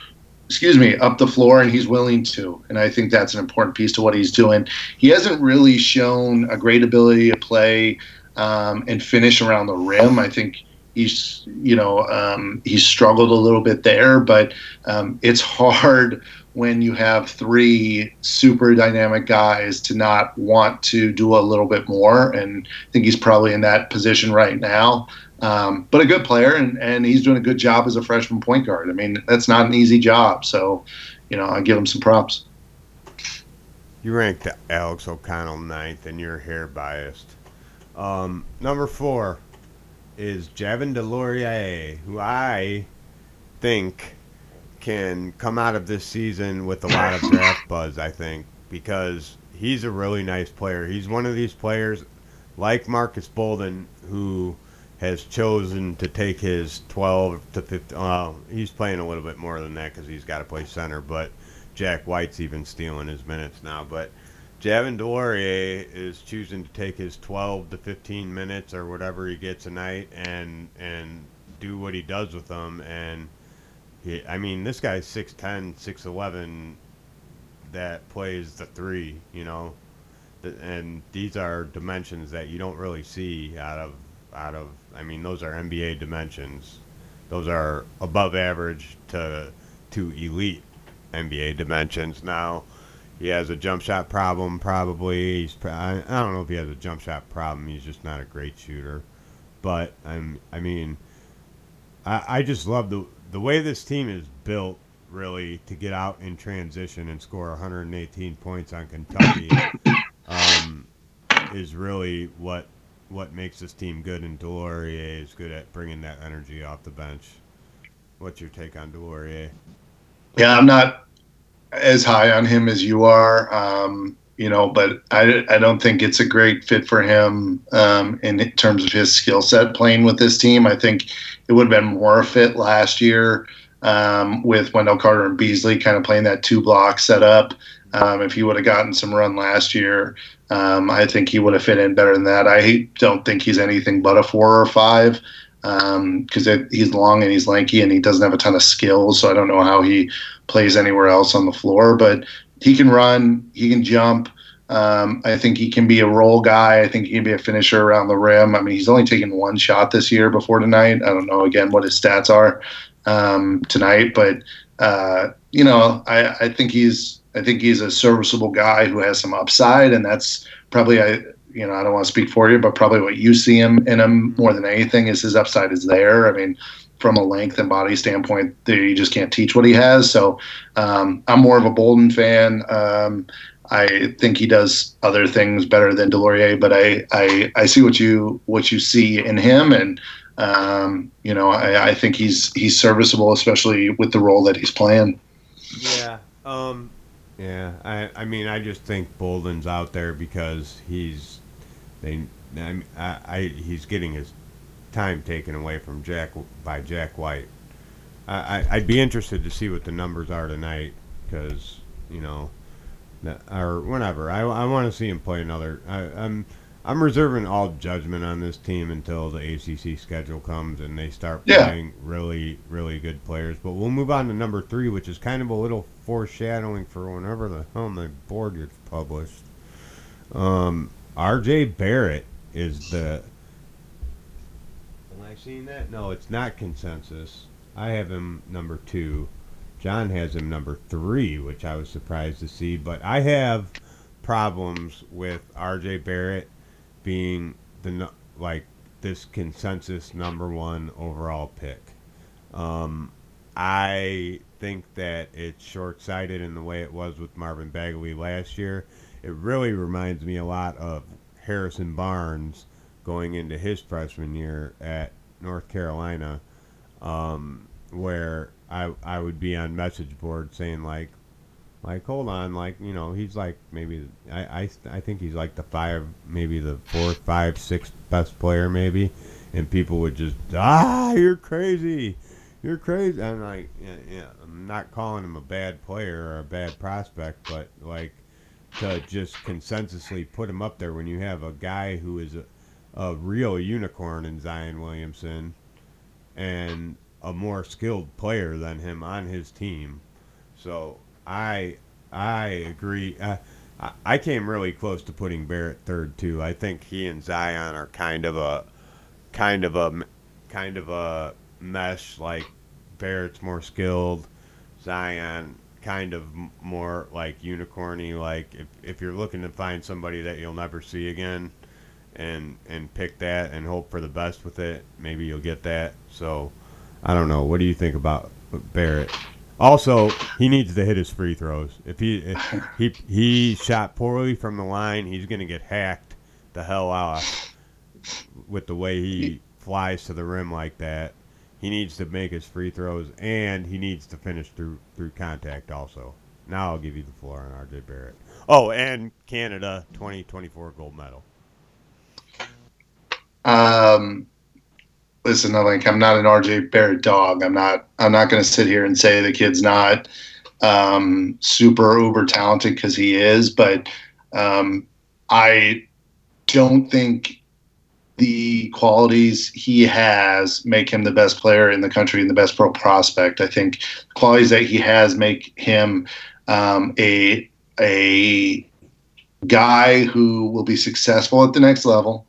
excuse me, up the floor, and he's willing to. And I think that's an important piece to what he's doing. He hasn't really shown a great ability to play um, and finish around the rim. I think he's, you know, um, he's struggled a little bit there, but um, it's hard when you have three super dynamic guys to not want to do a little bit more. And I think he's probably in that position right now. Um, but a good player, and, and he's doing a good job as a freshman point guard. I mean, that's not an easy job. So, you know, I give him some props.
You ranked Alex O'Connell ninth, and you're hair biased. Um, number four is Javin DeLaurier, who I think can come out of this season with a lot of draft [laughs] buzz, I think, because he's a really nice player. He's one of these players, like Marques Bolden, who – has chosen to take his 12 to 15. Well, he's playing a little bit more than that because he's got to play center, but Jack White's even stealing his minutes now. But Javin DeLaurier is choosing to take his 12 to 15 minutes or whatever he gets a night and and do what he does with them. And he, I mean, this guy's 6'10, 6'11 that plays the three, you know. And these are dimensions that you don't really see out of out of I mean those are NBA dimensions. Those are above average to to elite NBA dimensions. Now he has a jump shot problem probably. He's I, don't know if he has a jump shot problem. He's just not a great shooter. But I'm I mean I, I just love the the way this team is built really to get out in transition and score 118 points on Kentucky [coughs] um, is really what what makes this team good, and DeLaurier is good at bringing that energy off the bench. What's your take on DeLaurier?
Yeah, I'm not as high on him as you are, um, you know, but I, I don't think it's a great fit for him um, in terms of his skill set playing with this team. I think it would have been more a fit last year um, with Wendell Carter and Beasley kind of playing that two block setup. Um, if he would have gotten some run last year, um, I think he would have fit in better than that. I don't think he's anything but a four or five because um, he's long and he's lanky and he doesn't have a ton of skills. So I don't know how he plays anywhere else on the floor, but he can run, he can jump. Um, I think he can be a role guy. I think he can be a finisher around the rim. I mean, he's only taken one shot this year before tonight. I don't know again what his stats are um, tonight, but uh, you know, I, I think he's I think he's a serviceable guy who has some upside, and that's probably I you know I don't want to speak for you, but probably what you see him in him more than anything is his upside is there. I mean, from a length and body standpoint, you just can't teach what he has. So um, I'm more of a Bolden fan. Um, I think he does other things better than DeLaurier, but I, I, I see what you what you see in him, and um, you know I, I think he's he's serviceable, especially with the role that he's playing.
Yeah. Um, yeah, I I mean I just think Bolden's out there because he's they I, I, I he's getting his time taken away from Jack by Jack White. I, I I'd be interested to see what the numbers are tonight because you know, or whenever I, I want to see him play another. I, I'm I'm reserving all judgment on this team until the ACC schedule comes and they start
Yeah.
playing really really good players. But we'll move on to number three, which is kind of a little foreshadowing for whenever the hell my board gets published. Um, R.J. Barrett is the. Seeing that? No, it's not consensus. I have him number two. John has him number three, which I was surprised to see. But I have problems with R.J. Barrett being the like this consensus number one overall pick. Um, I think that it's short-sighted in the way it was with Marvin Bagley last year. It really reminds me a lot of Harrison Barnes going into his freshman year at North Carolina, um, where I I would be on message board saying like, like hold on, like you know he's like maybe I I, I think he's like the five maybe the fourth five sixth best player maybe, and people would just ah you're crazy, you're crazy. I'm like yeah yeah I'm not calling him a bad player or a bad prospect, but like to just consensusly put him up there when you have a guy who is a, a real unicorn in Zion Williamson and a more skilled player than him on his team. So I I agree. Uh, I, came really close to putting Barrett third too. I think he and Zion are kind of a kind of a kind of a mesh. Like Barrett's more skilled, Zion kind of more like unicorny. Like if if you're looking to find somebody that you'll never see again, and and pick that and hope for the best with it, maybe you'll get that. So I don't know. What do you think about Barrett? Also, he needs to hit his free throws. If he if he he shot poorly from the line, he's to get hacked the hell out with the way he flies to the rim like that. He needs to make his free throws and he needs to finish through through contact also. Now I'll give you the floor on RJ Barrett. Oh, and Canada 2024 gold medal.
Um, listen, I like I'm not an RJ Barrett dog. I'm not. I'm not going to sit here and say the kid's not um, super uber talented because he is, but um, I don't think the qualities he has make him the best player in the country and the best pro prospect. I think the qualities that he has make him um, a a guy who will be successful at the next level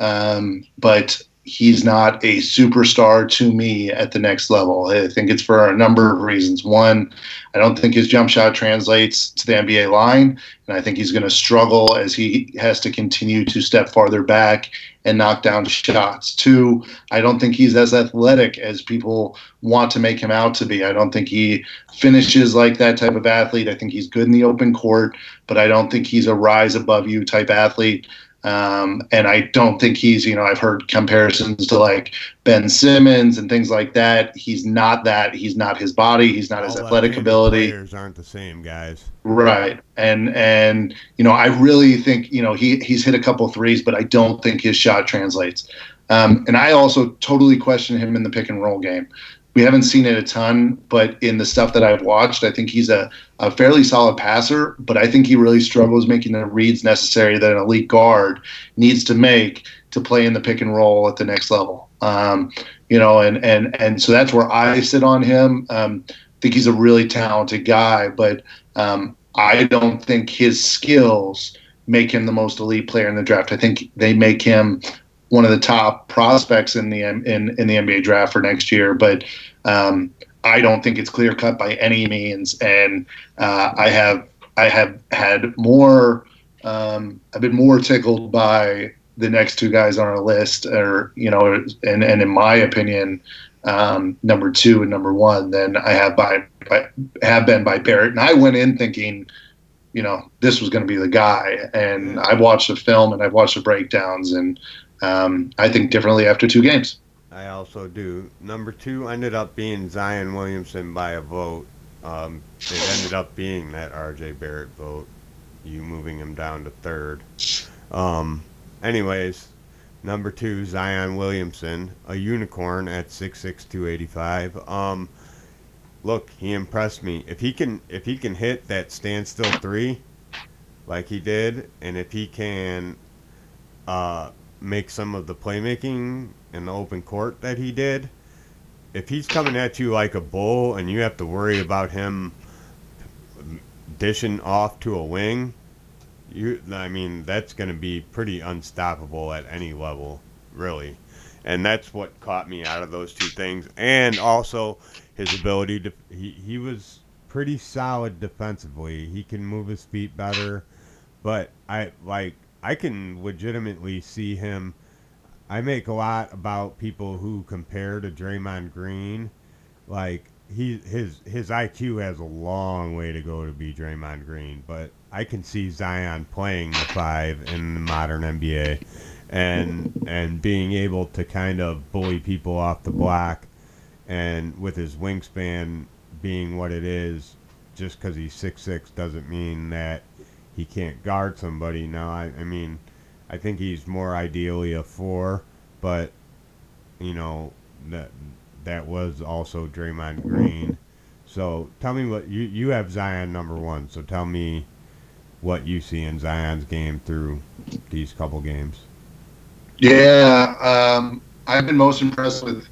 um, but he's not a superstar to me at the next level. I think it's for a number of reasons. One, I don't think his jump shot translates to the NBA line, and I think he's going to struggle as he has to continue to step farther back and knock down shots. Two, I don't think he's as athletic as people want to make him out to be. I don't think he finishes like that type of athlete. I think he's good in the open court, but I don't think he's a rise above you type athlete. Um, and I don't think he's, you know, I've heard comparisons to like Ben Simmons and things like that. He's not that. He's not his body. He's not his athletic ability.
Players aren't the same guys.
Right. And and you know, I really think, you know, he he's hit a couple threes, but I don't think his shot translates. Um, and I also totally question him in the pick and roll game. We haven't seen it a ton, but in the stuff that I've watched, I think he's a, a fairly solid passer, but I think he really struggles making the reads necessary that an elite guard needs to make to play in the pick and roll at the next level. Um, you know, and and and so that's where I sit on him. Um, I think he's a really talented guy, but um, I don't think his skills make him the most elite player in the draft. I think they make him one of the top prospects in the in in the NBA draft for next year, but um, I don't think it's clear cut by any means. And uh, I have I have had more. Um, I've been more tickled by the next two guys on our list, or you know, and and in my opinion, um, number two and number one than I have by, by have been by Barrett. And I went in thinking, you know, this was going to be the guy. And I've watched the film and I've watched the breakdowns, and um, I think differently after two games.
I also do. Number two ended up being Zion Williamson by a vote. Um, it ended up being that R.J. Barrett vote. You moving him down to third. Um, anyways, number two Zion Williamson, a unicorn at six six two eighty five. Um, look, he impressed me. If he can, if he can hit that standstill three, like he did, and if he can uh, make some of the playmaking in the open court that he did, if he's coming at you like a bull and you have to worry about him dishing off to a wing, you, I mean, that's going to be pretty unstoppable at any level, really. And that's what caught me out of those two things. And also his ability to, he, he was pretty solid defensively. He can move his feet better. But I, like, I can legitimately see him. I make a lot about people who compare to Draymond Green. Like, he his his IQ has a long way to go to be Draymond Green, but I can see Zion playing the five in the modern NBA, and and being able to kind of bully people off the block, and with his wingspan being what it is, just because he's six six doesn't mean that he can't guard somebody. Now I I mean, I think he's more ideally a four, but you know that that was also Draymond Green. So tell me what you you have Zion number one. So tell me what you see in Zion's game through these couple games.
Yeah, um, I've been most impressed with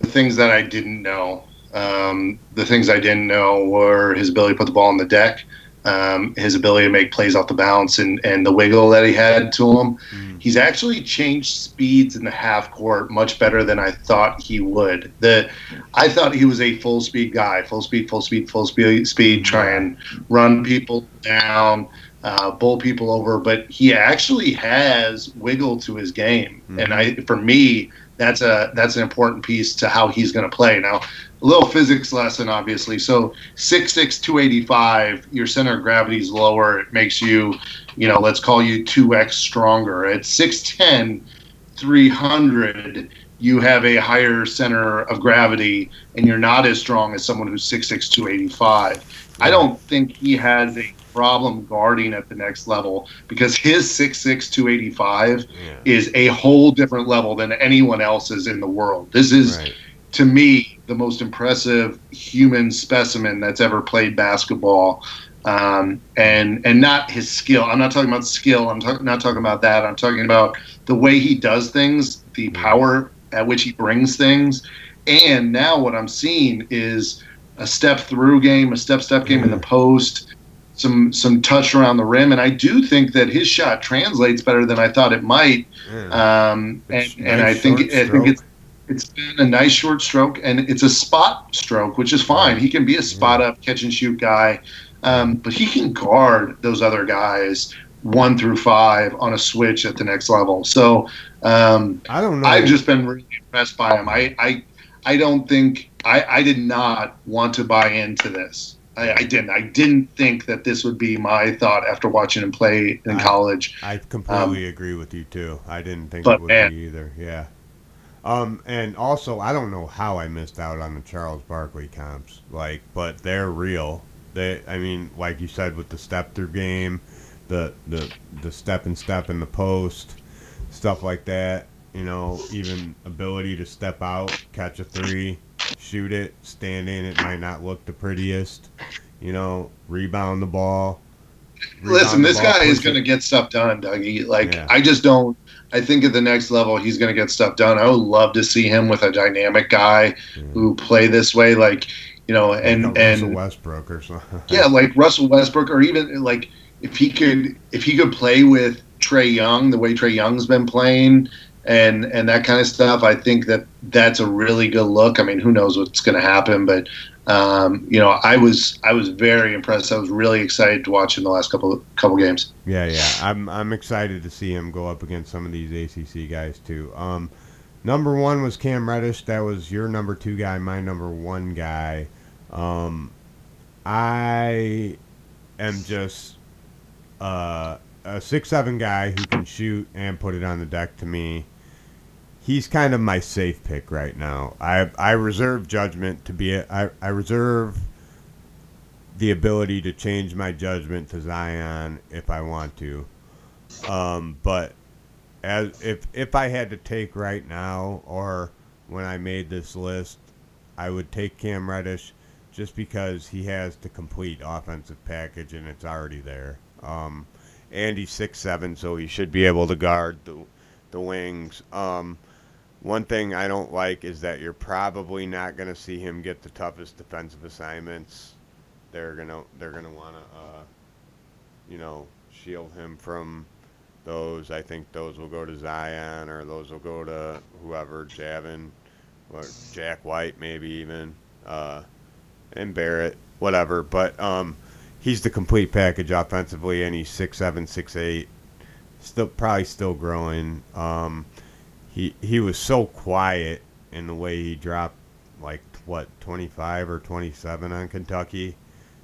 the things that I didn't know. Um, the things I didn't know were his ability to put the ball on the deck, um, his ability to make plays off the bounce, and, and the wiggle that he had to him. Mm. He's actually changed speeds in the half court much better than I thought he would. The I thought he was a full speed guy, full speed, full speed, full speed, speed, try and run people down, uh, bowl people over. But he actually has wiggle to his game, mm. and I, for me, that's a that's an important piece to how he's going to play. Now, a little physics lesson, obviously. So 6'6", 285, your center of gravity is lower. It makes you, you know, let's call you 2x stronger. At 6'10", 300, you have a higher center of gravity, and you're not as strong as someone who's 6'6", 285. I don't think he has a problem guarding at the next level because his 6'6", 285 yeah. is a whole different level than anyone else's in the world. This is... Right to me, the most impressive human specimen that's ever played basketball. Um, and and not his skill. I'm not talking about skill. I'm not talking about that. I'm talking about the way he does things, the power at which he brings things. And now what I'm seeing is a step through game, a step step game in the post, some some touch around the rim, and I do think that his shot translates better than I thought it might. Um, and, nice and I think I think it's it's been a nice short stroke, and it's a spot stroke, which is fine. He can be a spot up catch and shoot guy, um, but he can guard those other guys one through five on a switch at the next level. So um,
I don't know.
I've just been really impressed by him. I I, I don't think I, I did not want to buy into this. I, I, didn't. I didn't think that this would be my thought after watching him play in
I,
college.
I completely um, agree with you too. I didn't think it would man, be either. Yeah. Um, and also, I don't know how I missed out on the Charles Barkley comps, like, but they're real. They, I mean, like you said, with the step through game, the the the step and step in the post, stuff like that. You know, even ability to step out, catch a three, shoot it, stand in. It might not look the prettiest. You know, rebound the ball.
Rebound Listen, this guy is going to get stuff done, Dougie. Like, yeah. I just don't. I think at the next level, he's going to get stuff done. I would love to see him with a dynamic guy who play this way, like you know, and like and
Russell Westbrook or something. [laughs]
yeah, like Russell Westbrook, or even like if he could if he could play with Trae Young the way Trae Young's been playing, and and that kind of stuff. I think that that's a really good look. I mean, who knows what's going to happen, but um, you know, I was I was very impressed. I was really excited to watch in the last couple couple games.
Yeah, yeah, I'm I'm excited to see him go up against some of these ACC guys too. Um, number one was Cam Reddish. That was your number two guy, my number one guy. Um, I am just uh, a six seven guy who can shoot and put it on the deck. To me, he's kind of my safe pick right now. I I reserve judgment to be a, I, I reserve the ability to change my judgment to Zion if I want to. Um, but as if if I had to take right now or when I made this list, I would take Cam Reddish just because he has the complete offensive package and it's already there. Um, and he's six seven, so he should be able to guard the the wings. Um, one thing I don't like is that you're probably not going to see him get the toughest defensive assignments. They're gonna they're gonna want to, uh, you know, shield him from those. I think those will go to Zion or those will go to whoever Javin or Jack White maybe even uh, and Barrett whatever. But um, he's the complete package offensively, and he's six seven six eight. Still probably still growing. Um, he he was so quiet in the way he dropped like what 25 or 27 on Kentucky.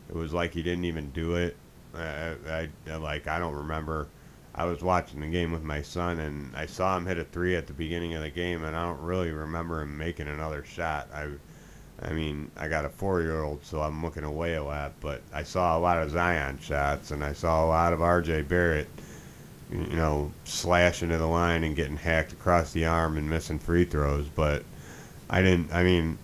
It was like he didn't even do it. I, I, I like I don't remember. I was watching the game with my son and I saw him hit a three at the beginning of the game and I don't really remember him making another shot. I I mean, I got a four year old, so I'm looking away a lot, but I saw a lot of Zion shots and I saw a lot of RJ Barrett you know, slashing to the line and getting hacked across the arm and missing free throws. But I didn't. I mean,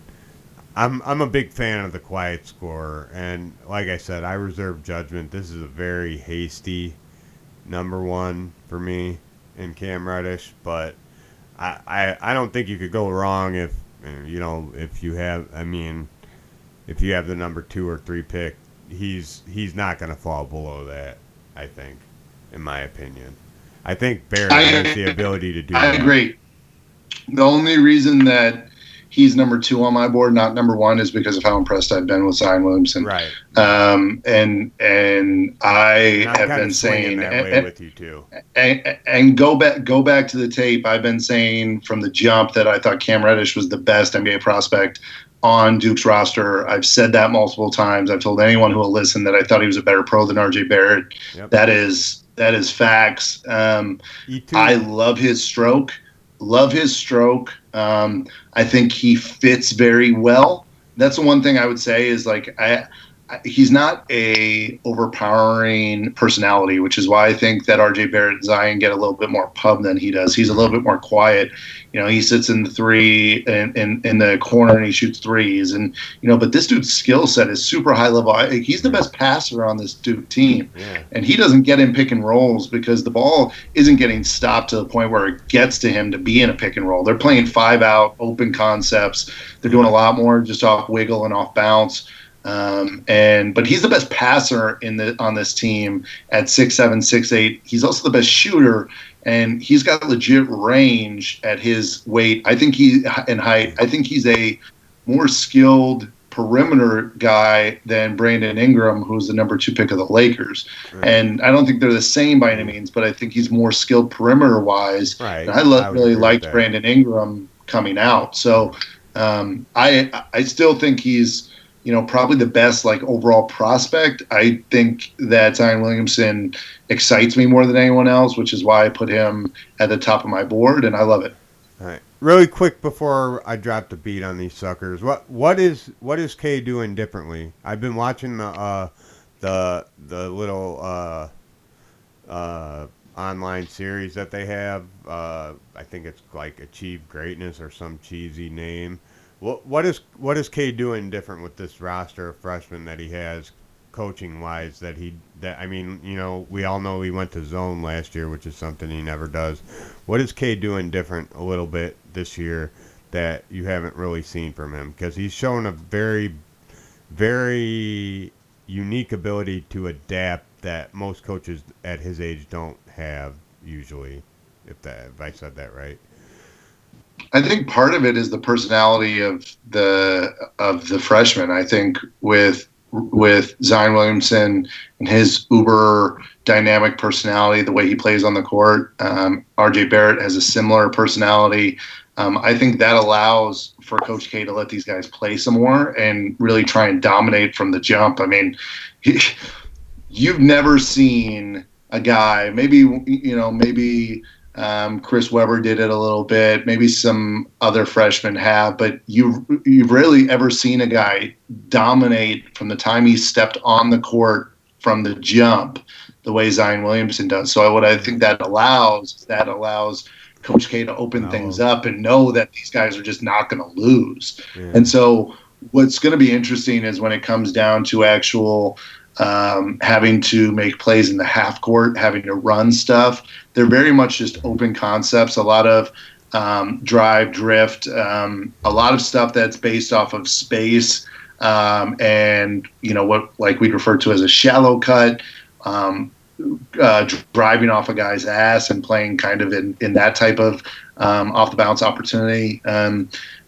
I'm I'm a big fan of the quiet score, and like I said, I reserve judgment. This is a very hasty number one for me in Cam Reddish, but I, I I don't think you could go wrong if you know if you have. I mean, if you have the number two or three pick, he's he's not going to fall below that. I think in my opinion. I think Barrett
I-
has the ability to do
I
that.
agree. The only reason that he's number two on my board, not number one, is because of how impressed I've been with Zion Williamson.
Right.
Um, and and I
And
have been saying,
that
and,
way
and,
with you too.
and, and go back go back to the tape. I've been saying from the jump that I thought Cam Reddish was the best NBA prospect on Duke's roster. I've said that multiple times. I've told anyone who will listen that I thought he was a better pro than RJ Barrett.
Yep.
That is that is facts. Um, I love his stroke. Love his stroke. Um, I think he fits very well. That's the one thing I would say is like I, I he's not a overpowering personality, which is why I think that RJ Barrett and Zion get a little bit more pub than he does. He's a little bit more quiet. You know, he sits in the three and in, in the corner and he shoots threes, and you know, but this dude's skill set is super high level. I, he's the best passer on this Duke team
yeah.
and he doesn't get in pick and rolls because the ball isn't getting stopped to the point where it gets to him to be in a pick and roll. They're playing five out, open concepts. They're doing a lot more just off wiggle and off bounce. Um, and but he's the best passer in the on this team at six seven six eight. He's also the best shooter, and he's got legit range at his weight. I think he and height. I think he's a more skilled perimeter guy than Brandon Ingram, who's the number two pick of the Lakers.
Right.
And I don't think they're the same by any means, but I think he's more skilled perimeter wise.
Right.
And I, lo-
would
really liked. Brandon Ingram coming out. So um, I I still think he's you know probably the best like overall prospect. I think that Zion Williamson excites me more than anyone else, which is why I put him at the top of my board, and I love it.
All right. Really quick before I drop the beat on these suckers, what what is what is K doing differently? I've been watching the uh, the the little uh, uh, online series that they have. Uh, I think it's like Achieve Greatness or some cheesy name. What what is what is K doing different with this roster of freshmen that he has, coaching wise? That he that I mean, you know, we all know he went to zone last year, which is something he never does. What is K doing different a little bit this year that you haven't really seen from him? Because he's shown a very, very unique ability to adapt that most coaches at his age don't have usually. If that if I said that right.
I think part of it is the personality of the of the freshman. I think with with Zion Williamson and his uber dynamic personality, the way he plays on the court. Um, RJ Barrett has a similar personality. Um, I think that allows for Coach K to let these guys play some more and really try and dominate from the jump. I mean, he, [laughs] you've never seen a guy, maybe you know, maybe um, Chris Webber did it a little bit. Maybe some other freshmen have, but you you've rarely ever seen a guy dominate from the time he stepped on the court from the jump, the way Zion Williamson does. So what I think that allows that allows Coach K to open
No.
things up and know that these guys are just not going to lose.
Yeah.
And so what's going to be interesting is when it comes down to actual um, having to make plays in the half court, having to run stuff. They're very much just open concepts. A lot of um, drive, drift, um, a lot of stuff that's based off of space um, and you know what like we refer to as a shallow cut. Um, uh, driving off a guy's ass and playing kind of in, in that type of um, off the bounce opportunity.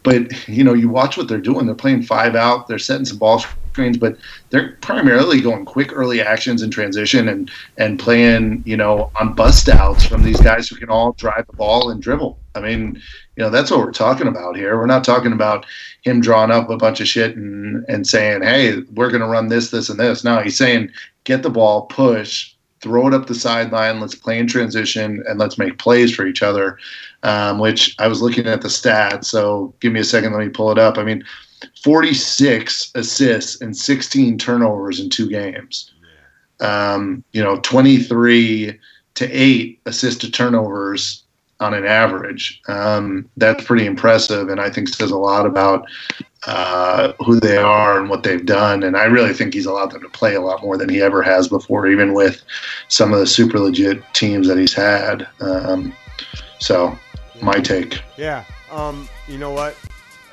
But you know, you watch what they're doing. They're playing five out. They're setting some ball but they're primarily going quick early actions in transition and and playing you know on bust outs from these guys who can all drive the ball and dribble. I mean, you know, that's what we're talking about here. We're not talking about him drawing up a bunch of shit and and saying, hey, we're going to run this, this, and this. No, he's saying get the ball, push, throw it up the sideline. Let's play in transition and let's make plays for each other. Um, which I was looking at the stats. So give me a second. Let me pull it up. I mean, 46 assists and 16 turnovers in two games. Um, you know, 23 to eight assist to turnovers on an average. Um, that's pretty impressive, and I think says a lot about uh, who they are and what they've done. And I really think he's allowed them to play a lot more than he ever has before, even with some of the super legit teams that he's had. Um, so, my take.
Yeah. Um, you know what?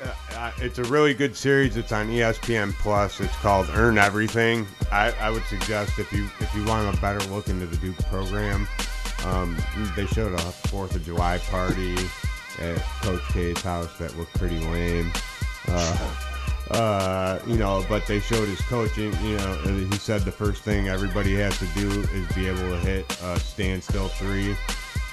Uh, it's a really good series. It's on ESPN Plus. It's called Earn Everything. I, I would suggest if you if you want a better look into the Duke program, um, they showed a Fourth of July party at Coach K's house that looked pretty lame. Uh, uh, you know, but they showed his coaching. You know, he said the first thing everybody has to do is be able to hit a standstill three,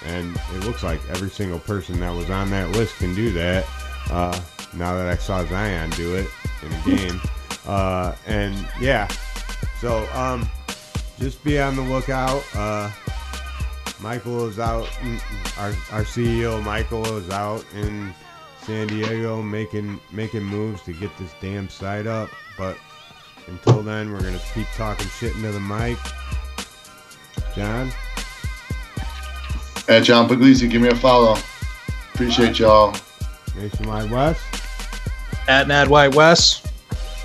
and it looks like every single person that was on that list can do that. Uh, now that I saw Zion do it in a game, [laughs] uh, and yeah, so um, just be on the lookout. Uh, Michael is out. Mm, our our CEO Michael is out in San Diego making making moves to get this damn site up. But until then, we're gonna keep talking shit into the mic. John.
At John Puglisi, give me a follow. Appreciate y'all.
Nationwide West.
At Nad White West.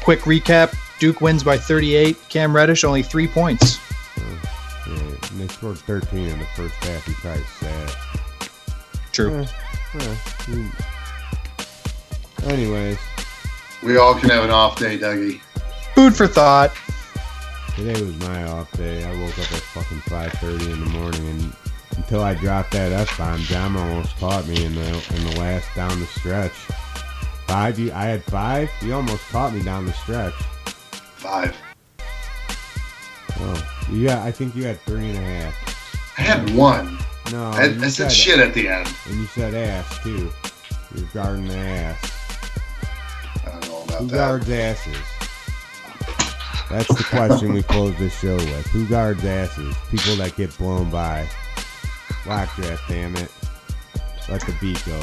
Quick recap: Duke wins by 38. Cam Reddish only three points.
Yeah, they scored 13 in the first half. He probably sad.
True.
Yeah, Anyways.
We all can have an off day, Dougie.
Food for thought.
Today was my off day. I woke up at fucking 5.30 in the morning and until I dropped that F-bomb, John almost caught me in the in the last down the stretch. Five, you, I had five? You almost caught me down the stretch.
Five.
Oh, yeah, I think you had three and a half.
I had one.
No,
I, I said, said shit at the end.
And you said ass, too. You're guarding the ass. I don't know about Who that. guards asses? That's the question we close this show with. Who guards asses? People that get blown by. Lock Draft, damn it. Let the beat go.